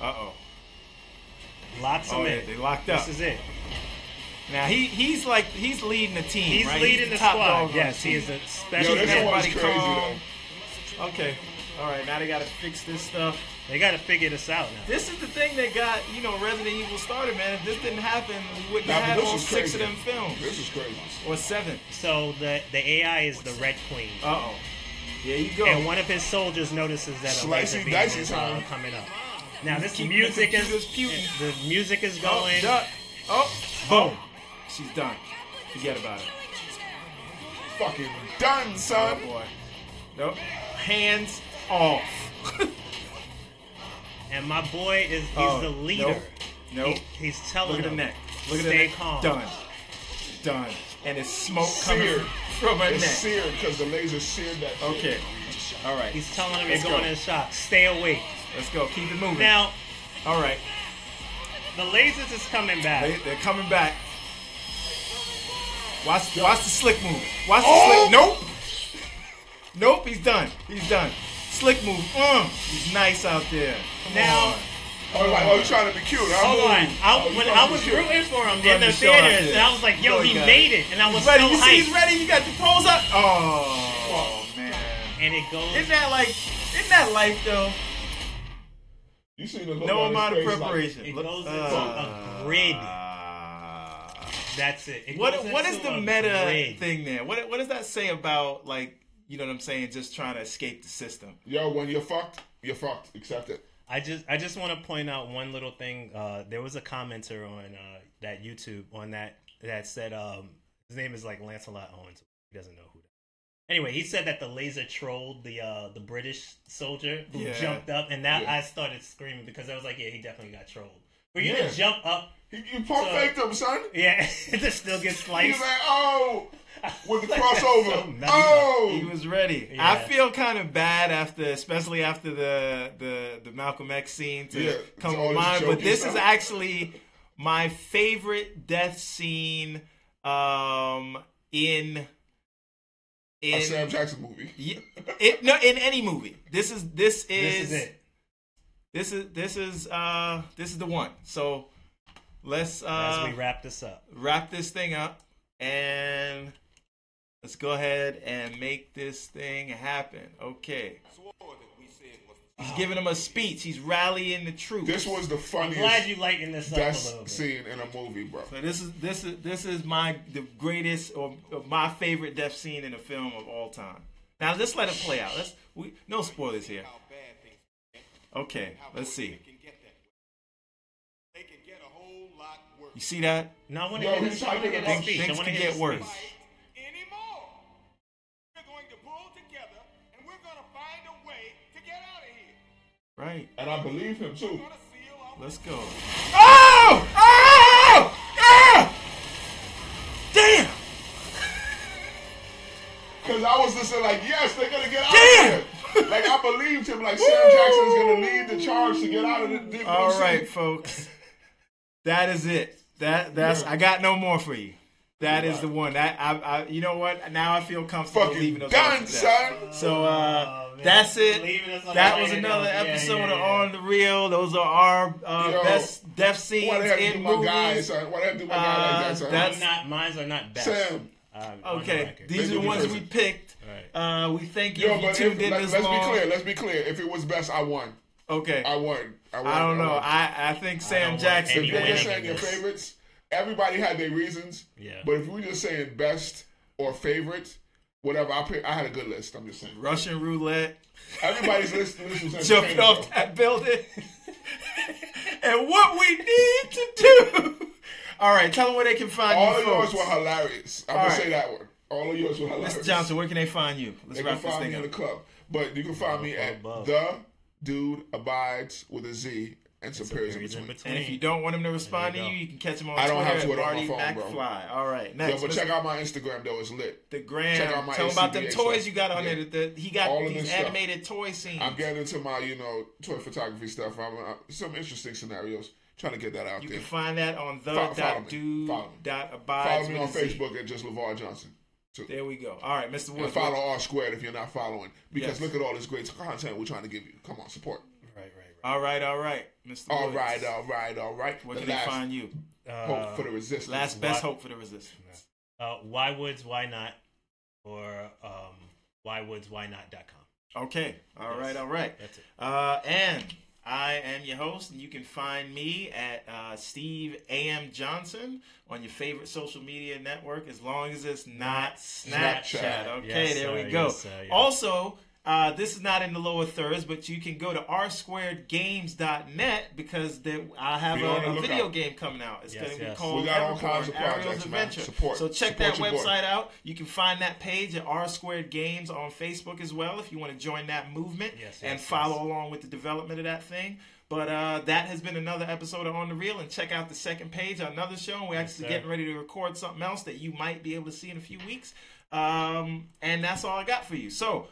Uh oh. Locks Oh him yeah, they locked up. This is it. Now he he's like he's leading the team. He's right? leading the, top squad. Yes, he is a Yo, special. this Everybody crazy calm. though. Okay. All right. Now they got to fix this stuff. They got to figure this out now. This is the thing that got you know Resident Evil started, man. If this didn't happen, we wouldn't Nah, have had all is six of them films This is crazy. or seven. So the the AI is the Red Queen, Uh oh. Yeah, you go. and one of his soldiers notices that a laser beam is uh, coming up. Now this Keeping music is computers puting. the music is oh, going. duck. oh, Boom. she's done. Forget about it. Fucking done, Oh son. boy. Nope. Hands off. And my boy is he's Oh, the leader. nope. Nope. He- he's telling Look at the him, neck. Look at stay the neck. calm. Done. Done. And it's smoke coming Seared. from her It's neck. seared because the laser seared that. shit. Okay. All right. He's telling him Let's you're going go. in shock. Stay awake. Let's go. Keep it moving. Now All right. the lasers is coming back. They, they're coming back. Watch, watch the slick move. Watch the Oh! slick. Nope. Nope. He's done. He's done. Slick move. Mm. He's nice out there. Come Now- on. Oh, like, oh, you trying to be cute? huh? Hold on. I, Oh, when I was be cute. rooting for him in the the show out theaters, and I was like, "Yo, Go, he made it!" And I was ready? so You see, he's ready. You got the pose up. Oh, Oh, man. And it goes. Isn't that like? Isn't that life though? You seen the look No on his amount of face, like, preparation. It Look- goes into uh, a grid. That's it. It What what is the meta grid. thing there? What what does that say about like you know what I'm saying? Just trying to escape the system. Yo, when you're fucked, you're fucked. Accept it. I just I just want to point out one little thing. Uh, there was a commenter on uh, that YouTube on that that said um, his name is like Lancelot Owens. He doesn't know who. That. Anyway, he said that the laser trolled the uh, the British soldier who Yeah. jumped up, and that Yeah. I started screaming because I was like, yeah, he definitely got trolled. For you Yeah. to jump up, He, you pump So- faked him, son. yeah, to still get He's sliced. like, oh, with the Like, that's so crossover. oh, He was ready. Yeah. I feel kind of bad after, especially after the the the Malcolm X scene to Yeah, come it's all to mind. But this is actually my favorite death scene um in in a Sam Jackson movie. Yeah, it, no, in any movie. This is this is This is it. This is this is uh this is the one. So let's As uh we wrap this up, wrap this thing up and let's go ahead and make this thing happen. Okay. He's giving him a speech. He's rallying the troops. This was the funniest. I'm funniest glad you lightened this up a little death bit. scene in a movie, bro. So this is this is this is my the greatest or, or my favorite death scene in a film of all time. Now let's let it play out. Let's we no spoilers here. Okay, let's see. They can get a whole lot worse. You see that? No, I want Yo, to hear he's. I want to hear about speech. Things can get worse. Right. And I believe him too. We're going to seal off Let's go. Oh! Oh! Ah! Damn! Because I was just like, yes, they're gonna get out Damn! of here. Like I believed him. Like Sam Jackson's gonna lead the charge to get out of the All sea. folks. That is it. That that's. I got no more for you. That is the one. That I, I. You know what? Now I feel comfortable Fucking leaving us done, son. So uh, Oh, man. that's it. Leaving us on That was high another note. Yeah, episode yeah, of. On the Real. Those are our uh, Yo, best death scenes Why they have to do in my guy, movies. son? Why they have to do my guy Uh, like that, son? that's- I'm not. Mine's are not best. Sam. Uh, on the Okay, record. these are the ones because- we picked. Right. Uh, we thank you Yo, if you tuned if, in let, this let's long. be clear. Let's be clear. If it was best, I won. Okay, I won. I won. I don't know. I I think Sam want Jackson. If you're just saying your favorites, everybody had their reasons. Yeah. But if we just saying best or favorite, Whatever. I pick, I had a good list. I'm just saying. Russian roulette. Everybody's list, list was Jumping off bro. that building. and what we need to do. All right, tell them where they can find All you. of yours folks. were hilarious. I'm All gonna right. say that one. All of yours were hilarious. Mr. Johnson, where can they find you? Let's They can wrap this find thing me in up. the club, but you can find me at above. the dude abides with a Z and some periods in Periods in between. between. And if you don't want him to respond to you, you you can catch him on I don't Twitter have Twitter at on my Marty phone, bro. McFly. All right, Yo, next. but Mr. check out my Instagram though; it's lit. the check out my Tell him about them toys stuff. you got on Yeah. there. The, he got All of these this stuff. animated toy scenes. I'm getting into my, you know, toy photography stuff. I'm uh, some interesting scenarios. Trying to get that out you there. You can find that on the Follow- follow dot me. dude Follow me. dot Follow me on. Facebook at just LeVar Johnson. too. There we go. All right, Mr. And Woods. follow R squared if you're not following. Because Yes. look at all this great content we're trying to give you. Come on, support. All right, all right, Mr. All Woods. right, all right, all right. Where The can they find you? hope for the resistance. Last best Why- hope for the resistance. Uh, why woods, why not? Or um, why woods, why not.com. Okay. All Yes. right, all right. That's it. Uh, and I am your host, and you can find me at uh, Steve A.M. Johnson on your favorite social media network, as long as it's not Snapchat. Snapchat. Okay, Yes, there we go. Yes, sir. Yes. Also, uh, this is not in the lower thirds, but you can go to rsquaredgames.net because there, I have Be on the a, a video game coming out. It's Yes, going to be yes. called We got all Everborn, kinds of Ariel's projects, man. Adventure. Support. So check Support that your boy. website out. You can find that page at R Squared Games on Facebook as well if you want to join that movement Yes, and follow yes. along with the development of that thing. But uh, that has been another episode of On the Reel, and check out the second page on another show. We're actually sir. getting ready to record something else that you might be able to see in a few weeks. Um, and that's all I got for you. So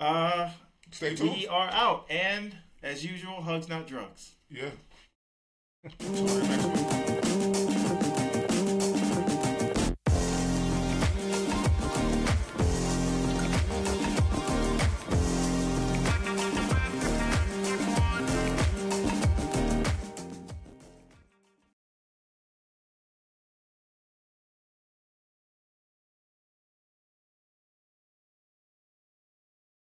uh, Stay tuned. we are out, and as usual, hugs not drugs. Yeah. Till next week.